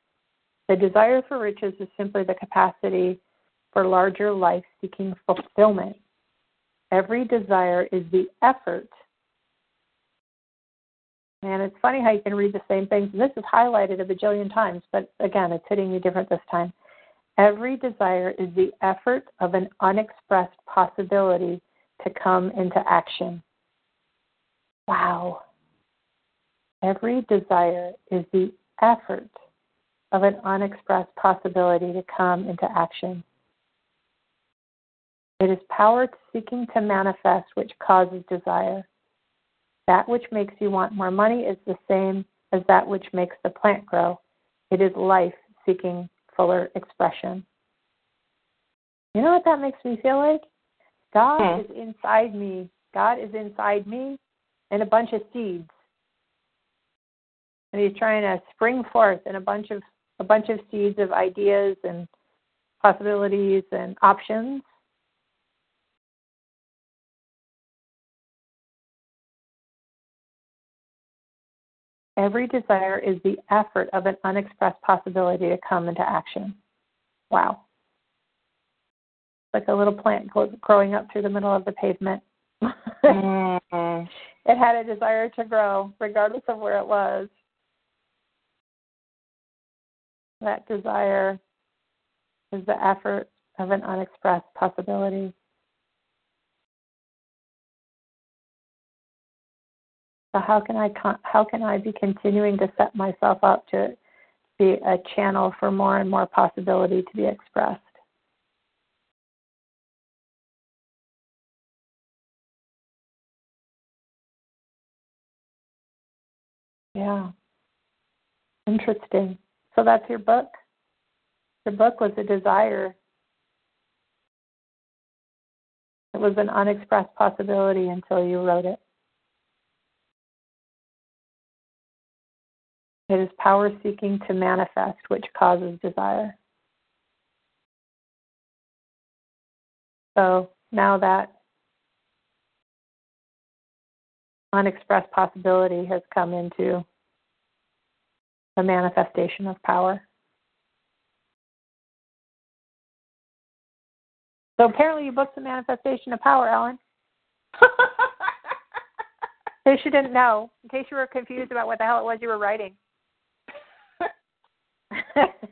The desire for riches is simply the capacity for larger life seeking fulfillment. Every desire is the effort. And it's funny how you can read the same things. And this is highlighted a bajillion times, but again, it's hitting you different this time. Every desire is the effort of an unexpressed possibility to come into action. Wow. Every desire is the effort of an unexpressed possibility to come into action. It is power seeking to manifest which causes desire. That which makes you want more money is the same as that which makes the plant grow. It is life seeking fuller expression. You know what that makes me feel like? God Hmm. is inside me. God is inside me and a bunch of seeds. And he's trying to spring forth in a bunch of a bunch of seeds of ideas and possibilities and options. Every desire is the effort of an unexpressed possibility to come into action. Wow. Like a little plant growing up through the middle of the pavement. Mm. *laughs* it had a desire to grow, regardless of where it was. That desire is the effort of an unexpressed possibility. So how can I con- how can I be continuing to set myself up to be a channel for more and more possibility to be expressed? Yeah. Interesting. So that's your book? Your book was a desire. It was an unexpressed possibility until you wrote it. It is power seeking to manifest which causes desire. So now that unexpressed possibility has come into the manifestation of power. So apparently, you booked a manifestation of power, Ellen. *laughs* In case you didn't know, in case you were confused about what the hell it was you were writing.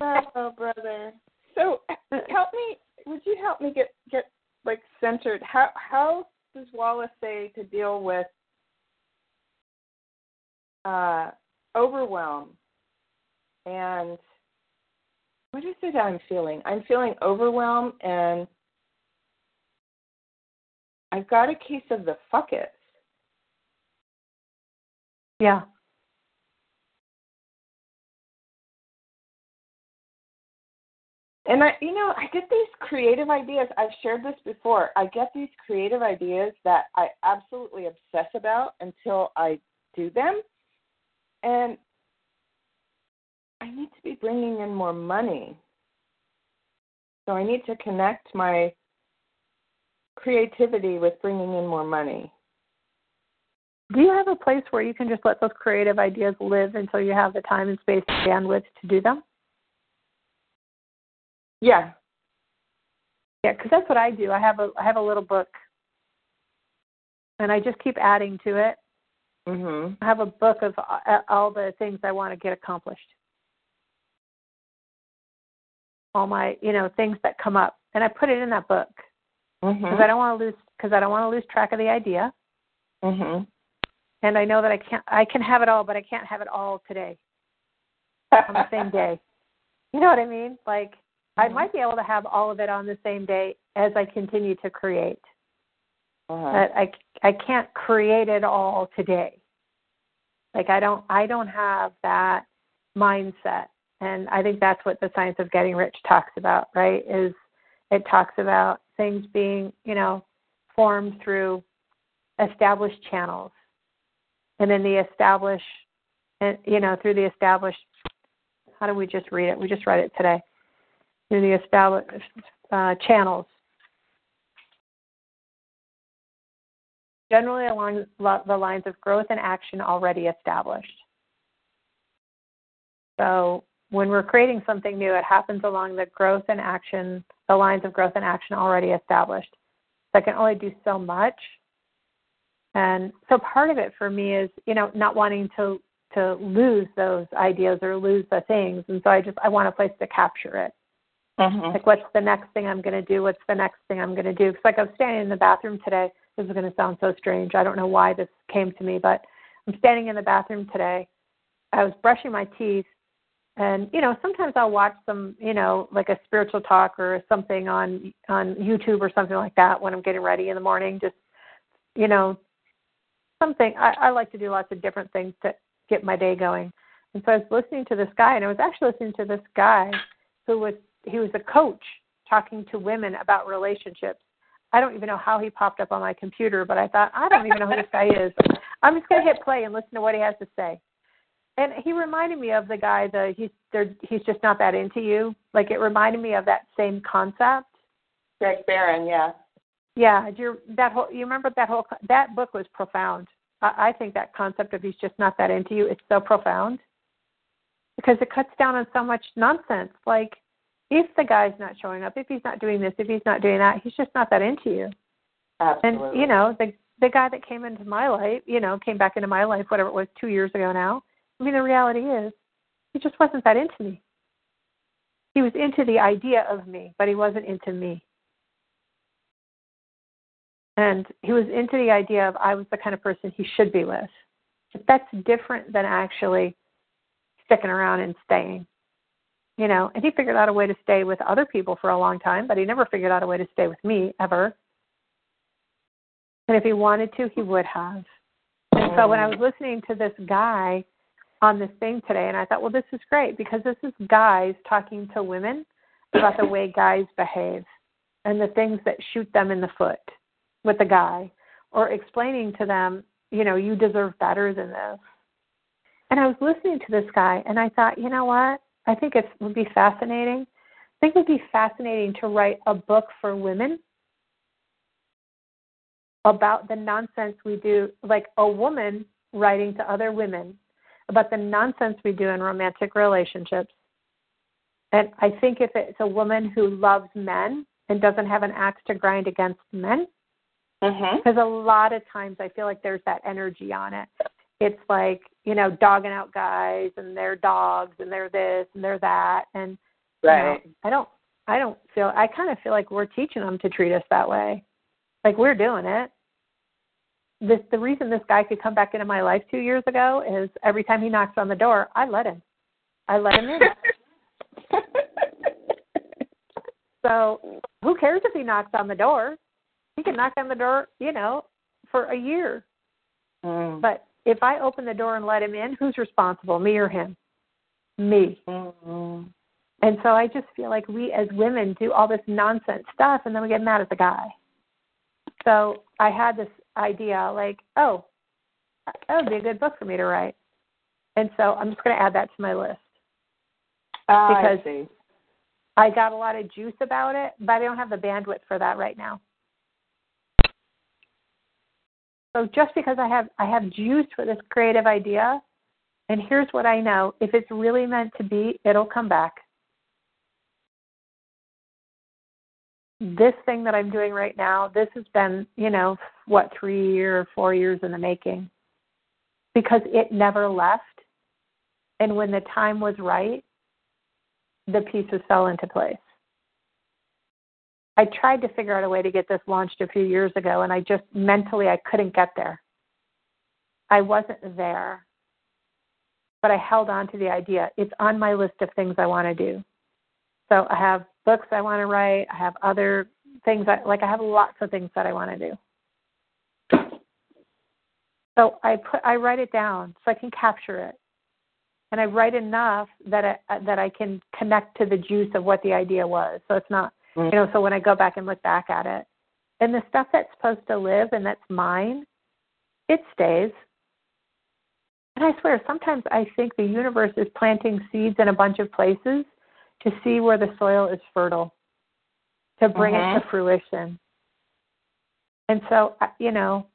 Oh, brother. So help me. Would you help me get get like centered? How how does Wallace say to deal with uh, overwhelm and what is it I'm feeling? I'm feeling overwhelmed and I've got a case of the fuck it. Yeah. And I, you know, I get these creative ideas. I've shared this before. I get these creative ideas that I absolutely obsess about until I do them. And I need to be bringing in more money. So I need to connect my creativity with bringing in more money. Do you have a place where you can just let those creative ideas live until you have the time and space and bandwidth to do them? Yeah. Yeah, because that's what I do. I have a I have a little book, and I just keep adding to it. Mhm. I have a book of all the things I want to get accomplished. All my, you know, things that come up, and I put it in that book because Mhm. I don't want to lose because I don't want to lose track of the idea, Mhm. and I know that I can't I can have it all, but I can't have it all today on the same *laughs* day. You know what I mean? Like I Mhm. might be able to have all of it on the same day as I continue to create. Uh-huh. But I I can't create it all today. Like I don't I don't have that mindset. And I think that's what the science of getting rich talks about, right? Is it talks about things being, you know, formed through established channels. And then the establish and you know, through the established how do we just read it? We just read it today. Through the established uh, channels generally along the lines of growth and action already established. So when we're creating something new, it happens along the growth and action, the lines of growth and action already established. So I can only do so much. And so part of it for me is, you know, not wanting to to lose those ideas or lose the things. And so I just I want a place to capture it. Mhm. Like, what's the next thing I'm going to do? What's the next thing I'm going to do? Because, like, I was standing in the bathroom today. This is going to sound so strange. I don't know why this came to me, but I'm standing in the bathroom today. I was brushing my teeth, and you know, sometimes I'll watch some, you know, like a spiritual talk or something on on YouTube or something like that when I'm getting ready in the morning. Just, you know, something. I, I like to do lots of different things to get my day going. And so I was listening to this guy, and I was actually listening to this guy who was he was a coach talking to women about relationships. I don't even know how he popped up on my computer, but I thought I don't even know who this guy is. I'm just gonna hit play and listen to what he has to say. And he reminded me of the guy the he's there he's just not that into you. Like it reminded me of that same concept. Greg Behrendt, yeah. Yeah, do you that whole you remember that whole that book was profound. I, I think that concept of he's just not that into you, it's so profound because it cuts down on so much nonsense. Like if the guy's not showing up, if he's not doing this, if he's not doing that, he's just not that into you. Absolutely. And you know, the the guy that came into my life, you know, came back into my life, whatever it was, two years ago now. I mean, the reality is, he just wasn't that into me. He was into the idea of me, but he wasn't into me. And he was into the idea of I was the kind of person he should be with. But that's different than actually sticking around and staying. You know, and he figured out a way to stay with other people for a long time, but he never figured out a way to stay with me ever. And if he wanted to, he would have. And so when I was oh. listening to this guy on this thing today, and I thought, well, this is great because this is guys talking to women about the way guys behave and the things that shoot them in the foot with the guy, or explaining to them, you know, you deserve better than this. And I was listening to this guy, and I thought, you know what? I think it would be fascinating. I think it would be fascinating to write a book for women about the nonsense we do, like a woman writing to other women about the nonsense we do in romantic relationships. And I think if it's a woman who loves men and doesn't have an axe to grind against men, mm-hmm. because a lot of times I feel like there's that energy on it. It's like you know dogging out guys and their dogs and they're this and they're that and you know, I don't I don't feel I kind of feel like we're teaching them to treat us that way, like we're doing it. This the reason this guy could come back into my life two years ago is every time he knocks on the door, I let him. I let him in. *laughs* so who cares if he knocks on the door? He can knock on the door, you know, for a year. Mm. But if I open the door and let him in, who's responsible, me or him? Me. Mhm. And so I just feel like we as women do all this nonsense stuff and then we get mad at the guy. So I had this idea like, oh, that would be a good book for me to write. And so I'm just going to add that to my list. Ah, Because- I. I got a lot of juice about it, but I don't have the bandwidth for that right now. So just because I have I have juice for this creative idea, and here's what I know, if it's really meant to be, it'll come back. This thing that I'm doing right now, this has been, you know, what, three or four years in the making. Because it never left. And when the time was right, the pieces fell into place. I tried to figure out a way to get this launched a few years ago, and I just mentally I couldn't get there. I wasn't there, but I held on to the idea. It's on my list of things I want to do. So I have books I want to write. I have other things I like. I have lots of things that I want to do. So I put I write it down so I can capture it and I write enough that I, that I can connect to the juice of what the idea was. So it's not, you know, so when I go back and look back at it, and the stuff that's supposed to live and that's mine, it stays. And I swear, sometimes I think the universe is planting seeds in a bunch of places to see where the soil is fertile, to bring it to mm-hmm. fruition. And so, I- you know,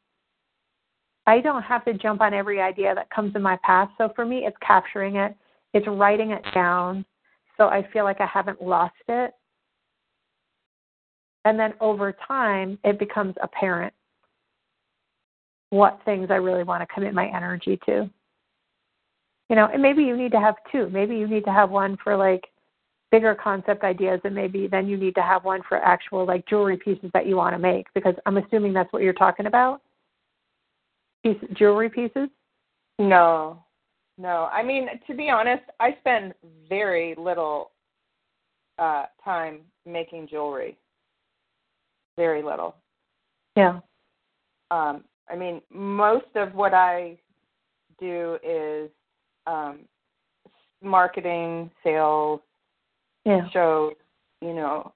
I don't have to jump on every idea that comes in my path. So for me, it's capturing it, it's writing it down so I feel like I haven't lost it. And then over time, it becomes apparent what things I really want to commit my energy to. You know, and maybe you need to have two. Maybe you need to have one for like bigger concept ideas, and maybe then you need to have one for actual like jewelry pieces that you want to make because I'm assuming that's what you're talking about piece, jewelry pieces? No, no. I mean, to be honest, I spend very little uh, time making jewelry. Very little. Yeah. Um, I mean, most of what I do is um, marketing, sales, Yeah. shows. You know,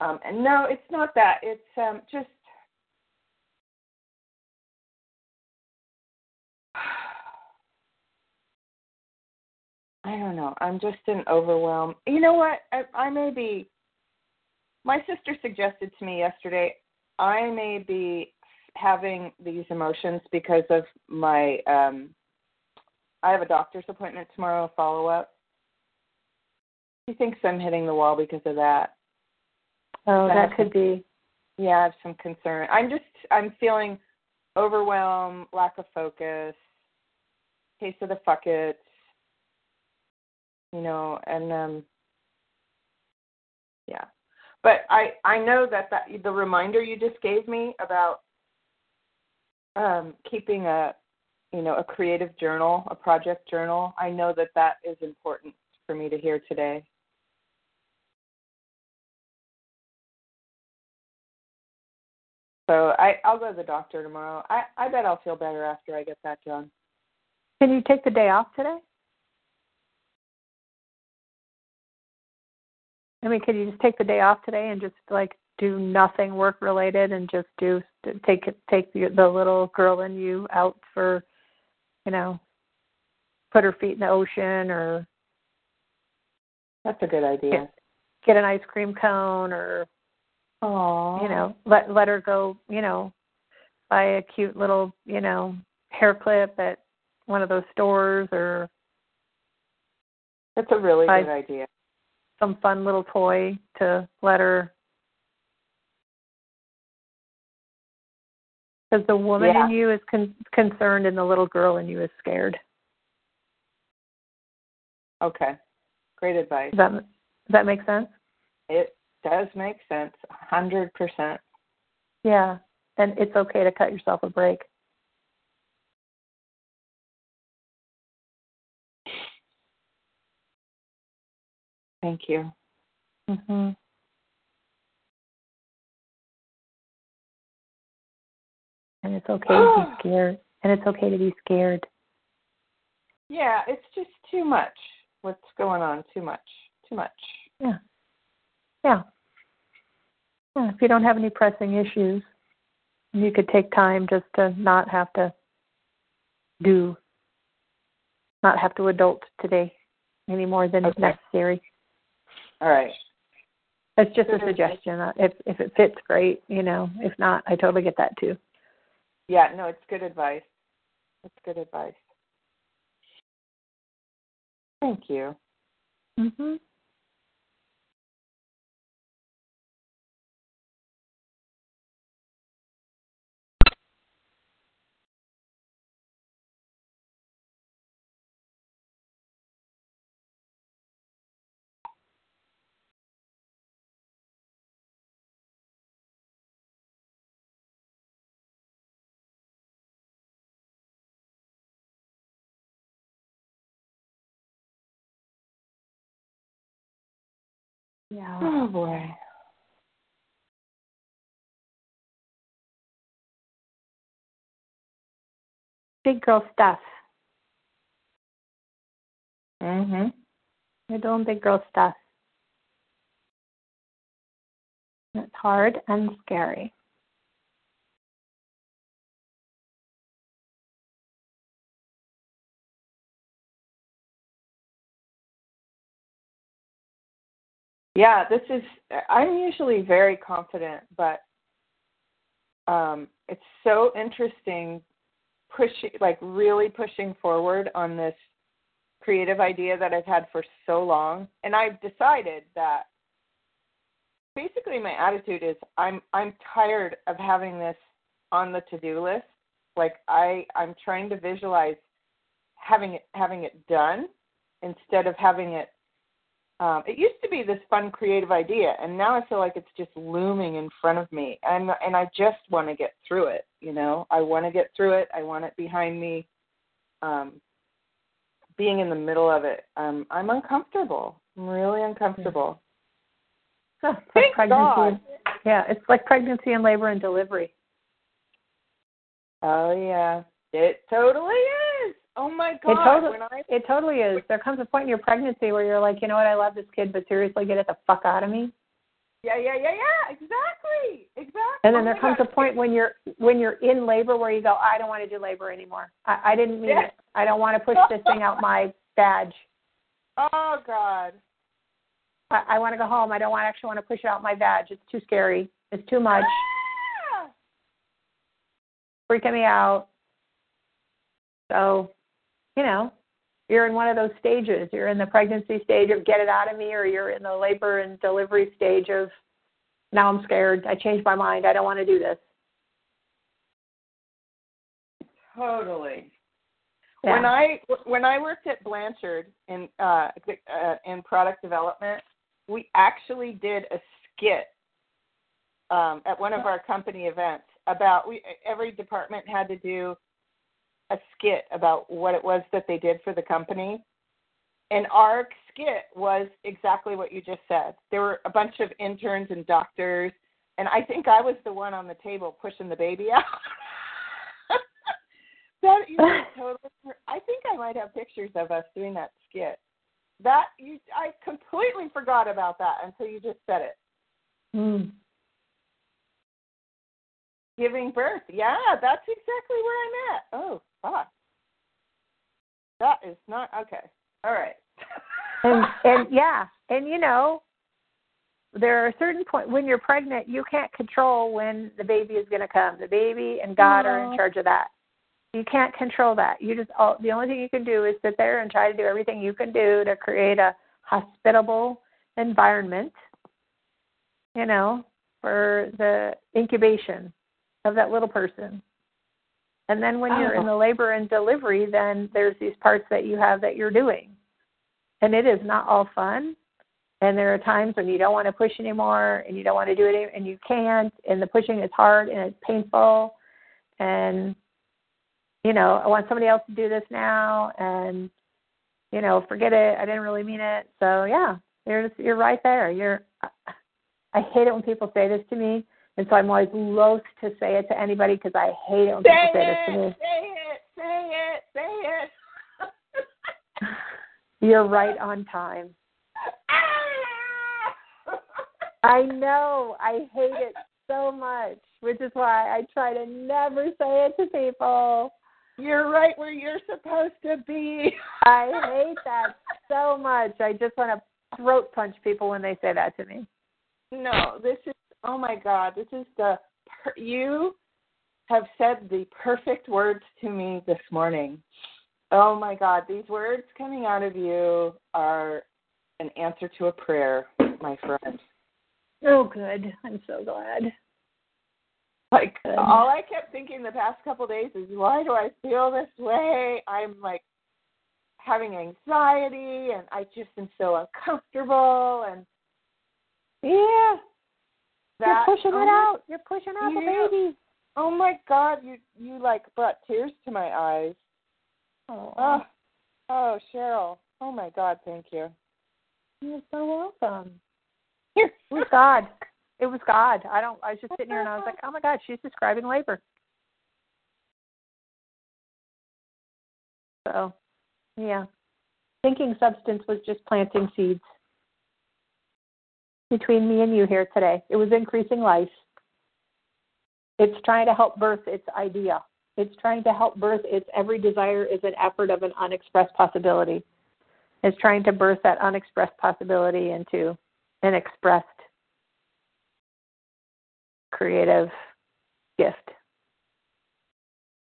um, and no, it's not that. It's um, just *sighs* I don't know. I'm just in overwhelm. You know what? I, I may be. My sister suggested to me yesterday. I may be having these emotions because of my. um I have a doctor's appointment tomorrow. a Follow up. She thinks I'm hitting the wall because of that. Oh, That that could be. Yeah, I have some concern. I'm just. I'm feeling overwhelmed, lack of focus, case of the fuck it you know and um but i i know that that the reminder you just gave me about um keeping a you know a creative journal a project journal i know that that is important for me to hear today. So i i'll go to the doctor tomorrow. I i bet i'll feel better after i get that done. Can you take the day off today? I mean, could you just take the day off today and just like do nothing work related and just do take take the, the little girl in you out for, you know, put her feet in the ocean or that's a good idea. get an ice cream cone or oh you know let let her go you know buy a cute little you know hair clip at one of those stores or that's a really I- good idea some fun little toy to let her Because the woman Yeah. in you is con- concerned and the little girl in you is scared. Okay. Great advice. Does that does that make sense? It does make sense. a Hundred percent. Yeah. And it's okay to cut yourself a break. Thank you. Mm-hmm. And it's okay to be *gasps* scared. And it's okay to be scared. Yeah, it's just too much. What's going on? Too much. Too much. Yeah. Yeah. Yeah. If you don't have any pressing issues, you could take time just to not have to do, not have to adult today any more than is Okay. necessary. All right. That's just a suggestion. Uh, If if it fits, great. You know, if not, I totally get that too. Yeah, no, it's good advice. It's good advice. Thank you. Mm-hmm. Yeah. Oh boy. Big girl stuff. Mhm. You're doing big girl stuff. It's hard and scary. Yeah, this is I'm usually very confident, but um it's so interesting pushing like really pushing forward on this creative idea that I've had for so long. And I've decided that basically my attitude is I'm I'm tired of having this on the to-do list. Like I I'm trying to visualize having it having it done instead of having it um, it used to be this fun creative idea and now i feel like it's just looming in front of me and and i just want to get through it you know? I want to get through it. I want it behind me um being in the middle of it. Um i'm uncomfortable. I'm really uncomfortable. Like Thank pregnancy. God. Yeah, it's like pregnancy and labor and delivery. oh yeah. It totally is oh my god It totally, i it totally is. There comes a point in your pregnancy where you're like, you know what, I love this kid, but seriously, get it the fuck out of me. yeah yeah yeah yeah exactly exactly And then Oh there comes a point when you're when you're in labor where you go, I don't want to do labor anymore. I, I didn't mean Yeah. it. I don't want to push this thing out my badge. *laughs* oh god I, I want to go home. I don't want actually want to push it out my badge. It's too scary. It's too much. Ah! Freaking me out. So, you know, you're in one of those stages. You're in the pregnancy stage of get it out of me, or you're in the labor and delivery stage of now I'm scared. I changed my mind. I don't want to do this. Totally. Yeah. When I when I worked at Blanchard in uh, uh, in product development, we actually did a skit um, at one of our company events about we every department had to do a skit about what it was that they did for the company. And our skit was exactly what you just said. There were a bunch of interns and doctors, and I think I was the one on the table pushing the baby *laughs* out. that you know, *laughs* totally. I think I might have pictures of us doing that skit. That you, I completely forgot about that until you just said it. Mm. Giving birth, yeah, that's exactly where I'm at. Oh, fuck. That is not okay. All right. *laughs* and and yeah, and you know, there are certain point when you're pregnant, you can't control when the baby is going to come. The baby and God are in charge of that. You can't control that. You just all, the only thing you can do is sit there and try to do everything you can do to create a hospitable environment. You know, for the incubation of that little person. And then when you're in Oh. the labor and delivery, then there's these parts that you have that you're doing. And it is not all fun. And there are times when you don't want to push anymore and you don't want to do it and you can't and the pushing is hard and it's painful and you know, I want somebody else to do this now and you know, forget it. I didn't really mean it. So yeah, you're just, you're right there. You're I hate it when people say this to me, and so I'm always loath to say it to anybody because I hate it when people Say say this to me. say it, say it, say it. *laughs* You're right on time. Ah! *laughs* I know. I hate it so much, which is why I try to never say it to people. You're right where you're supposed to be. *laughs* I hate that so much. I just want to throat punch people when they say that to me. No, this is oh my god, this is the per- you have said the perfect words to me this morning. Oh my god, these words coming out of you are an answer to a prayer, my friend. Oh, good. I'm so glad. Like Good. all I kept thinking the past couple of days is why do I feel this way? I'm like having anxiety and I just am so uncomfortable and yeah. That, You're pushing oh it out. You're pushing out Yeah. the baby. Oh my God, you you like brought tears to my eyes. Oh, Oh, oh Cheryl. Oh my God, thank you. you're so welcome. It was God. It was God. I don't. I was just sitting here and I was like, oh my God, she's describing labor. So, yeah, thinking substance was just planting seeds between me and you here today. It was increasing life. It's trying to help birth its idea. It's trying to help birth its every desire is an effort of an unexpressed possibility. It's trying to birth that unexpressed possibility into an expressed creative gift.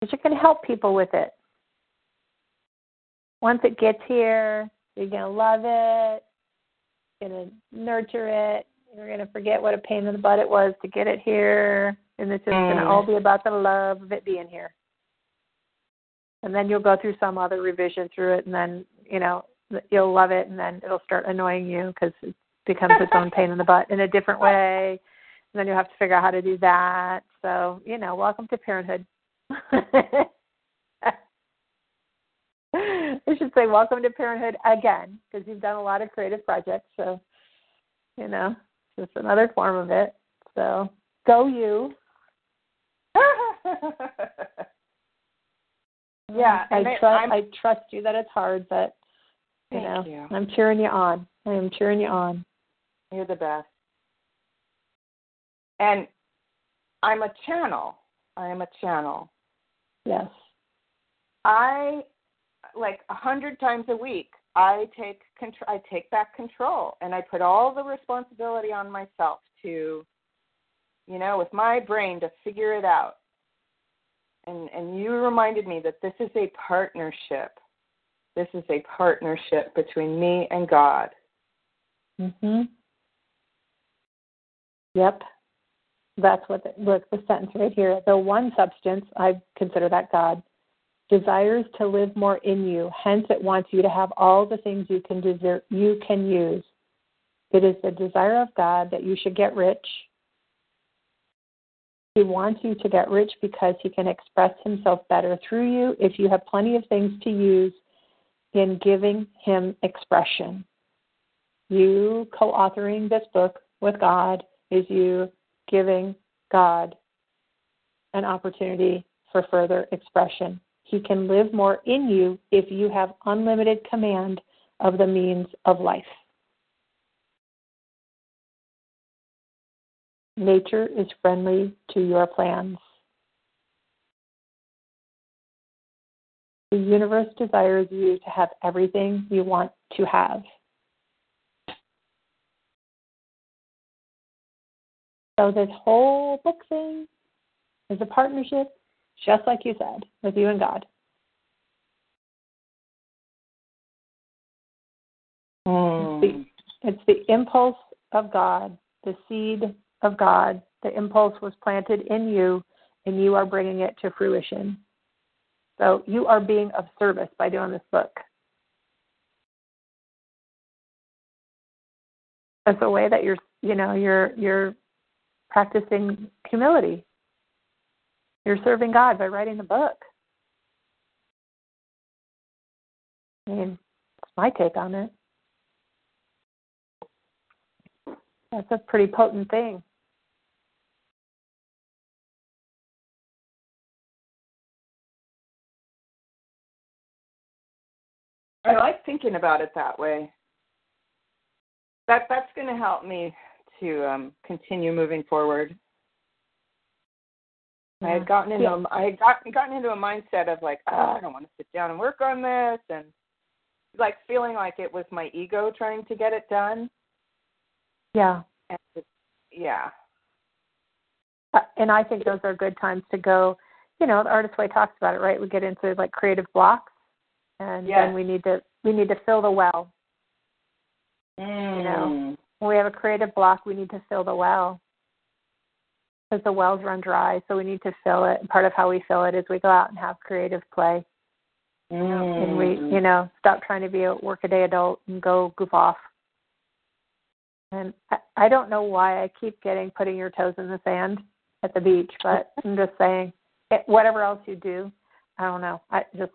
But you can help people with it. Once it gets here, you're going to love it, going to nurture it, you're going to forget what a pain in the butt it was to get it here, and it's just going to mm. all be about the love of it being here. And then you'll go through some other revision through it, and then, you know, you'll love it, and then it'll start annoying you because it becomes its own pain in the butt in a different *laughs* way. And then you'll have to figure out how to do that. So, you know, welcome to parenthood. *laughs* *laughs* I should say welcome to parenthood again because you've done a lot of creative projects. So, you know, just another form of it. So, go you. *laughs* yeah, I and I, trust. You that it's hard, but you know, you. I'm cheering you on. I am cheering you on. You're the best. And I'm a channel. I am a channel. Yes. I like a hundred times a week. I take control. I take back control, and I put all the responsibility on myself to, you know, with my brain to figure it out. And and you reminded me that this is a partnership. This is a partnership between me and God. Mhm. Yep. That's what the, look the sentence right here. The one substance I consider that God desires to live more in you. Hence, it wants you to have all the things you can desire, you can use. It is the desire of God that you should get rich. He wants you to get rich because he can express himself better through you if you have plenty of things to use in giving him expression. You co authoring this book with God is you giving God an opportunity for further expression. He can live more in you if you have unlimited command of the means of life. Nature is friendly to your plans. The universe desires you to have everything you want to have. So, this whole book thing is a partnership, just like you said, with you and God. Mm. It's the impulse of God, the seed of God. The impulse was planted in you, and you are bringing it to fruition. So you are being of service by doing this book. As a way that you're, you know, you're you're practicing humility. You're serving God by writing the book. I mean, it's my take on it. That's a pretty potent thing. I like thinking about it that way. That that's going to help me to um, continue moving forward. I had gotten into Yeah. a, I had gotten gotten into a mindset of like, oh, I don't want to sit down and work on this, and like feeling like it was my ego trying to get it done. Yeah. And it- yeah, Uh, and I think those are good times to go. You know, the artist way talks about it, right? We get into like creative blocks, and Yes. then we need to we need to fill the well. mm. When we have a creative block, we need to fill the well because the wells run dry. So we need to fill it. And part of how we fill it is we go out and have creative play, and we, Mm. you know, stop trying to be a workaday adult and go goof off. And I, I don't know why I keep getting putting your toes in the sand at the beach, but *laughs* I'm just saying, it, whatever else you do, I don't know. I just,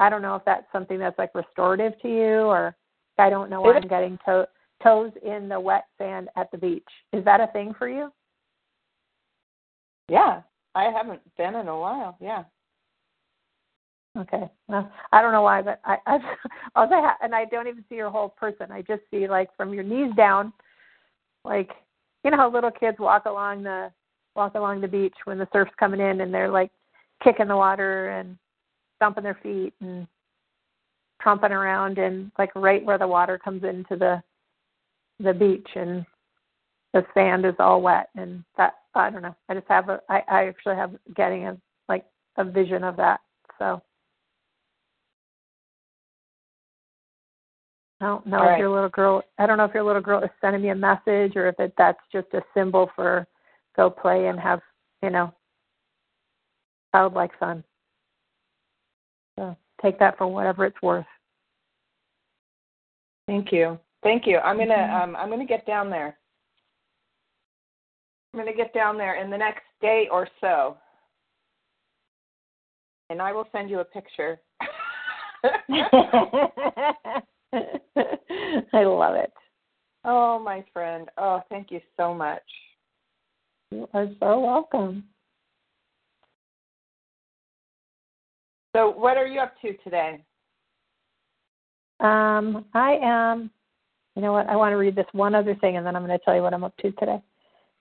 I don't know if that's something that's like restorative to you, or I don't know why I'm getting to, toes in the wet sand at the beach. Is that a thing for you? Yeah, I haven't been in a while. Yeah. Okay. Well, I don't know why, but I, I, *laughs* all I ha- and I don't even see your whole person. I just see like from your knees down, like you know how little kids walk along the walk along the beach when the surf's coming in, and they're like kicking the water and stomping their feet and tromping around, and like right where the water comes into the the beach, and the sand is all wet, and that I don't know. I just have a I, I actually have getting a like a vision of that. So. I don't know All if right. your little girl. I don't know if your little girl is sending me a message or if it, that's just a symbol for go play and have you know childlike fun. So take that for whatever it's worth. Thank you. Thank you. I'm gonna Mhm. um I'm gonna get down there. I'm gonna get down there in the next day or so. And I will send you a picture. *laughs* I love it. oh, my friend. Oh, thank you so much. You are so welcome. So what are you up to today? Um, I am. You know what? I want to read this one other thing, and then I'm going to tell you what I'm up to today.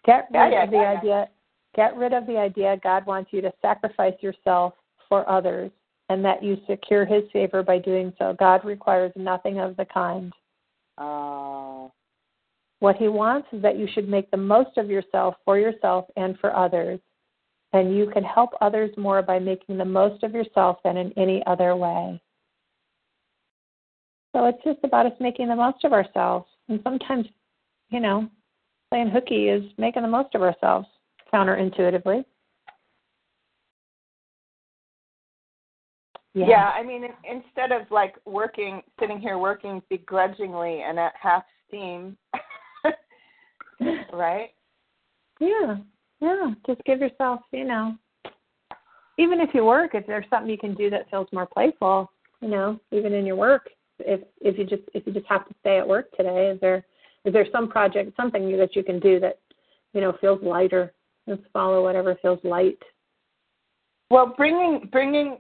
Get rid Yeah, yeah, of the yeah, yeah. idea. Get rid of the idea God wants you to sacrifice yourself for others, and that you secure His favor by doing so. God requires nothing of the kind. Uh What He wants is that you should make the most of yourself for yourself and for others, and you can help others more by making the most of yourself than in any other way. So it's just about us making the most of ourselves. And sometimes, you know, playing hooky is making the most of ourselves counterintuitively. yeah. I mean in- instead of like working sitting here working begrudgingly and at half steam *laughs* right? Yeah. Yeah. Just give yourself, you know, even if you work, if there's something you can do that feels more playful, you know, even in your work, if if you just if you just have to stay at work today, is there is there some project, something that you can do that, you know, feels lighter? Just follow whatever feels light. Well, bringing bringing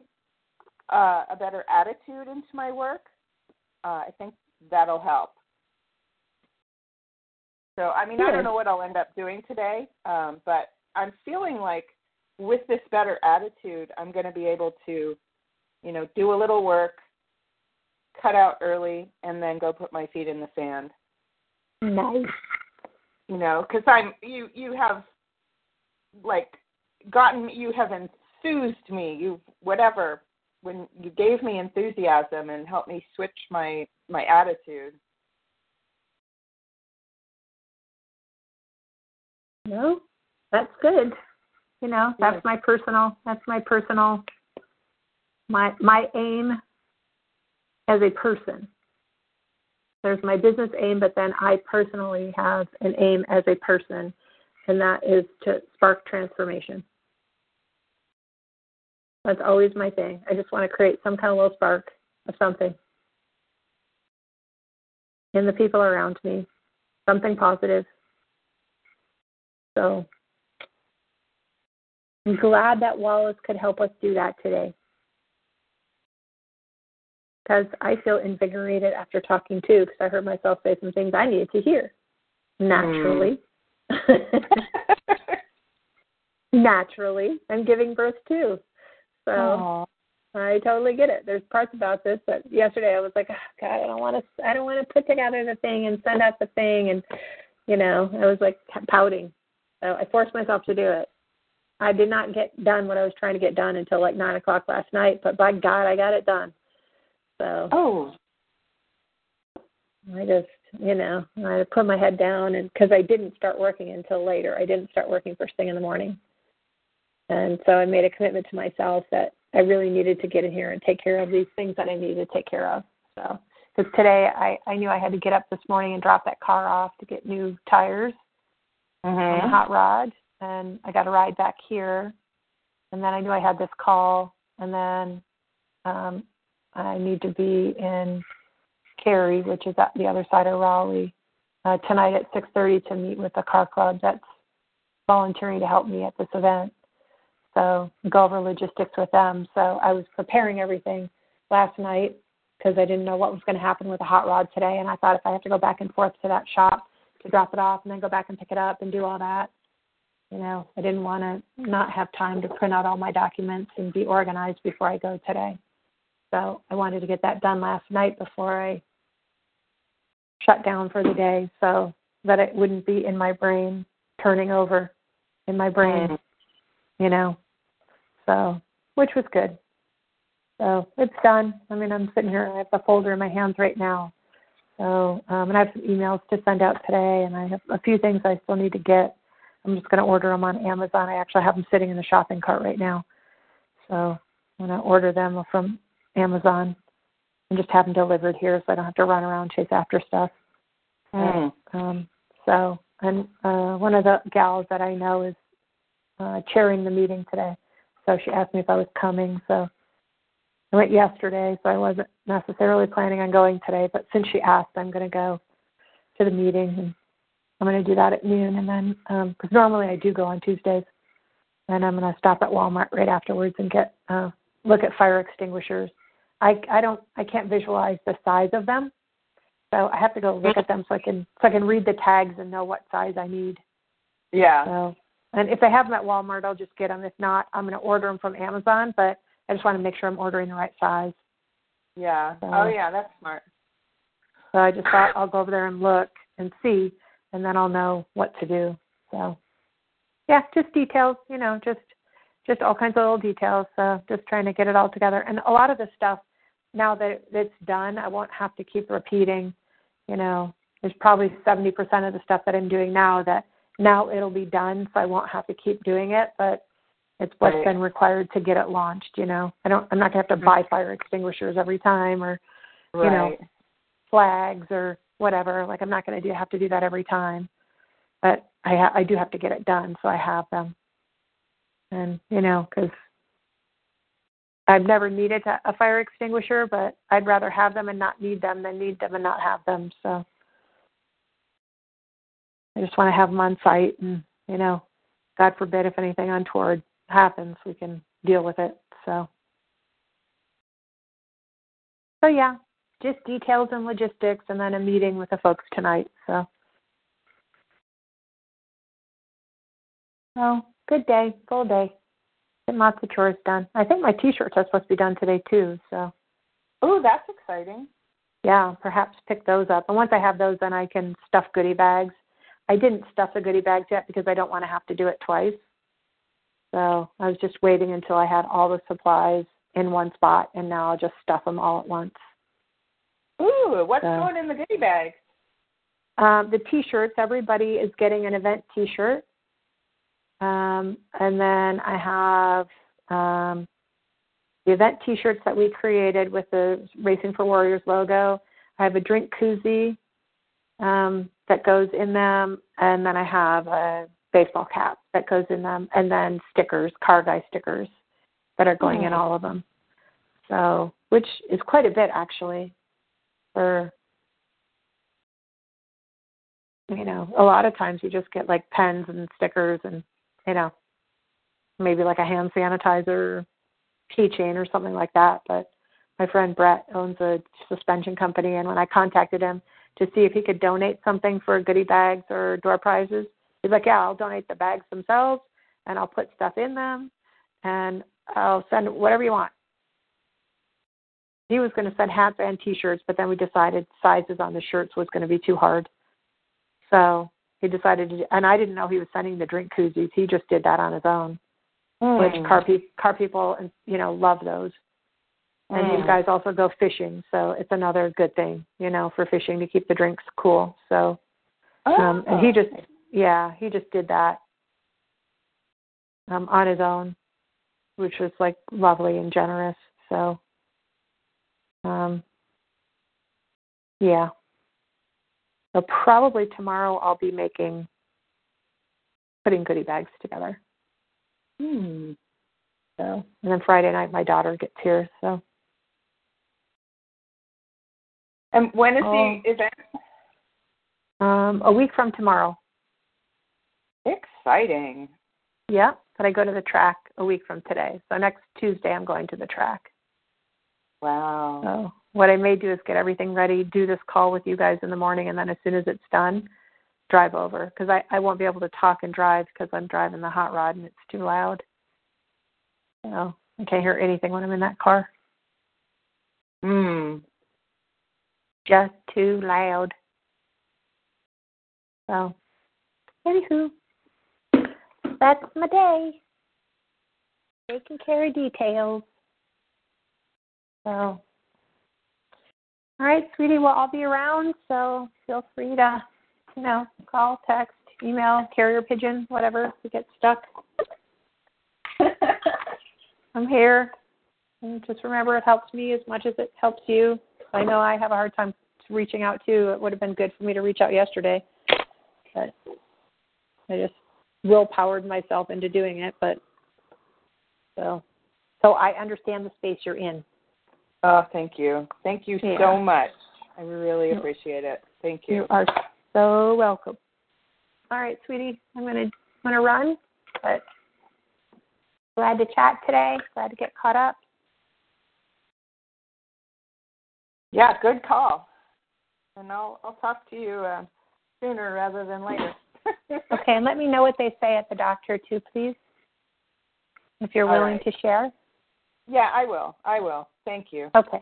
uh, a better attitude into my work, uh, I think that'll help. So, I mean, I don't know what I'll end up doing today, um, but I'm feeling like with this better attitude, I'm going to be able to, you know, do a little work, cut out early, and then go put my feet in the sand. Nice. You know, because I'm you you have like gotten you have enthused me you whatever when you gave me enthusiasm and helped me switch my my attitude No, that's good. You know, that's my personal. That's my personal my my aim as a person. There's my business aim, but then I personally have an aim as a person, and that is to spark transformation. That's always my thing. I just want to create some kind of little spark of something in the people around me, something positive. So I'm glad that Wallace could help us do that today. Because I feel invigorated after talking too, because I heard myself say some things I needed to hear naturally. Mm. *laughs* naturally, I'm giving birth too. So Aww. I totally get it. There's parts about this that yesterday I was like, oh, God, I don't want to. I don't want to put together the thing and send out the thing, and you know, I was like pouting. So I forced myself to do it. I did not get done what I was trying to get done until like nine o'clock last night, but by God, I got it done. So oh, I just you know I put my head down and because I didn't start working until later. I didn't start working first thing in the morning, and so I made a commitment to myself that I really needed to get in here and take care of these things that I needed to take care of. So because today I I knew I had to get up this morning and drop that car off to get new tires mm-hmm. on the hot rod and I got a ride back here. And then I knew I had this call, and then um, I need to be in Cary, which is at the other side of Raleigh, uh, tonight at 6:30 to meet with the car club that's volunteering to help me at this event. So go over logistics with them. So I was preparing everything last night because I didn't know what was going to happen with the hot rod today, and I thought if I have to go back and forth to that shop to drop it off and then go back and pick it up and do all that, you know, I didn't want to not have time to print out all my documents and be organized before I go today. So I wanted to get that done last night before I shut down for the day so that it wouldn't be in my brain turning over in my brain, mm-hmm. you know. So, which was good. So it's done. I mean, I'm sitting here. I have the folder in my hands right now. So, um, and I have some emails to send out today, and I have a few things I still need to get. I'm just going to order them on Amazon. I actually have them sitting in the shopping cart right now. So I'm going to order them from Amazon and just have them delivered here so I don't have to run around chase after stuff. Mm. um, so, and uh, one of the gals that I know is uh, chairing the meeting today. So she asked me if I was coming. So I went yesterday, so I wasn't necessarily planning on going today. But since she asked, I'm going to go to the meeting and I'm going to do that at noon, and then because um, normally I do go on Tuesdays, and I'm going to stop at Walmart right afterwards and get uh, look at fire extinguishers. I I don't I can't visualize the size of them, so I have to go look at them so I can so I can read the tags and know what size I need. Yeah. So and if they have them at Walmart, I'll just get them. If not, I'm going to order them from Amazon. But I just want to make sure I'm ordering the right size. Yeah. So, oh yeah, that's smart. So I just thought I'll go over there and look and see and then I'll know what to do. So, yeah, just details, you know, just just all kinds of little details. So, just trying to get it all together. And a lot of the stuff now that it's done, I won't have to keep repeating. You know, there's probably 70% of the stuff that I'm doing now that now it'll be done, so I won't have to keep doing it. But it's what's right. been required to get it launched. You know, I don't. I'm not gonna have to mm-hmm. buy fire extinguishers every time, or right. you know, flags or whatever. Like I'm not going to do have to do that every time, but I ha- I do have to get it done, so I have them. And you know, because I've never needed a fire extinguisher, but I'd rather have them and not need them than need them and not have them. So I just want to have them on site, and you know, God forbid if anything untoward happens, we can deal with it. So. So yeah, just details and logistics, and then a meeting with the folks tonight. So, oh, good day, full day. Getting lots of chores done. I think my T-shirts are supposed to be done today too. So, oh, that's exciting. Yeah, perhaps pick those up. And once I have those, then I can stuff goodie bags. I didn't stuff the goodie bags yet because I don't want to have to do it twice. So I was just waiting until I had all the supplies in one spot, and now I'll just stuff them all at once. Ooh, what's so, going in the goodie bag? Um, the T-shirts. Everybody is getting an event T-shirt, um, and then I have um, the event T-shirts that we created with the Racing for Warriors logo. I have a drink koozie um, that goes in them, and then I have a baseball cap that goes in them, and then stickers, car guy stickers that are going in all of them. So, which is quite a bit actually. For you know, a lot of times you just get like pens and stickers, and you know, maybe like a hand sanitizer, keychain or something like that. But my friend Brett owns a suspension company, and when I contacted him to see if he could donate something for goodie bags or door prizes, he's like, "Yeah, I'll donate the bags themselves, and I'll put stuff in them, and I'll send whatever you want." He was going to send hats and T-shirts, but then we decided sizes on the shirts was going to be too hard, so he decided to. And I didn't know he was sending the drink koozies. He just did that on his own which Mm. car pe- car people you know love those. And Mm. these guys also go fishing, so it's another good thing, you know, for fishing to keep the drinks cool. So, um, and he Oh. just, yeah, he just did that um, on his own, which was like lovely and generous. So, um, yeah. So probably tomorrow I'll be making, putting goodie bags together. Hmm. So, and then Friday night my daughter gets here. So, And when is Oh. the event? um, a week from tomorrow. Exciting. Yeah, but I go to the track a week from today. So next Tuesday I'm going to the track. Wow. So what I may do is get everything ready, do this call with you guys in the morning, and then as soon as it's done, drive over because I I won't be able to talk and drive because I'm driving the hot rod and it's too loud. So I can't hear anything when I'm in that car. Hmm. Just too loud. So, anywho, that's my day. Taking care of details. So, all right, sweetie. Well, I'll be around, so feel free to, you know, call, text, email, carrier pigeon, whatever. If you get stuck, *laughs* I'm here. And just remember, it helps me as much as it helps you. I know I have a hard time reaching out too. It would have been good for me to reach out yesterday, but I just willpowered myself into doing it. But so, so I understand the space you're in. Oh, thank you. Thank you Yeah. so much. I really appreciate it. Thank you. You are so welcome. All right, sweetie, I'm gonna I'm gonna run, but glad to chat today. Glad to get caught up. Yeah, good call. And I'll I'll talk to you uh, sooner rather than later. *laughs* Okay, and let me know what they say at the doctor too, please. If you're All willing right. to share. Yeah, I will. I will. Thank you. Okay.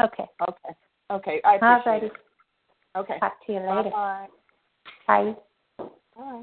Okay. Okay. Okay. I appreciate righty. it. Okay. Talk to you later. Bye. Bye. Bye.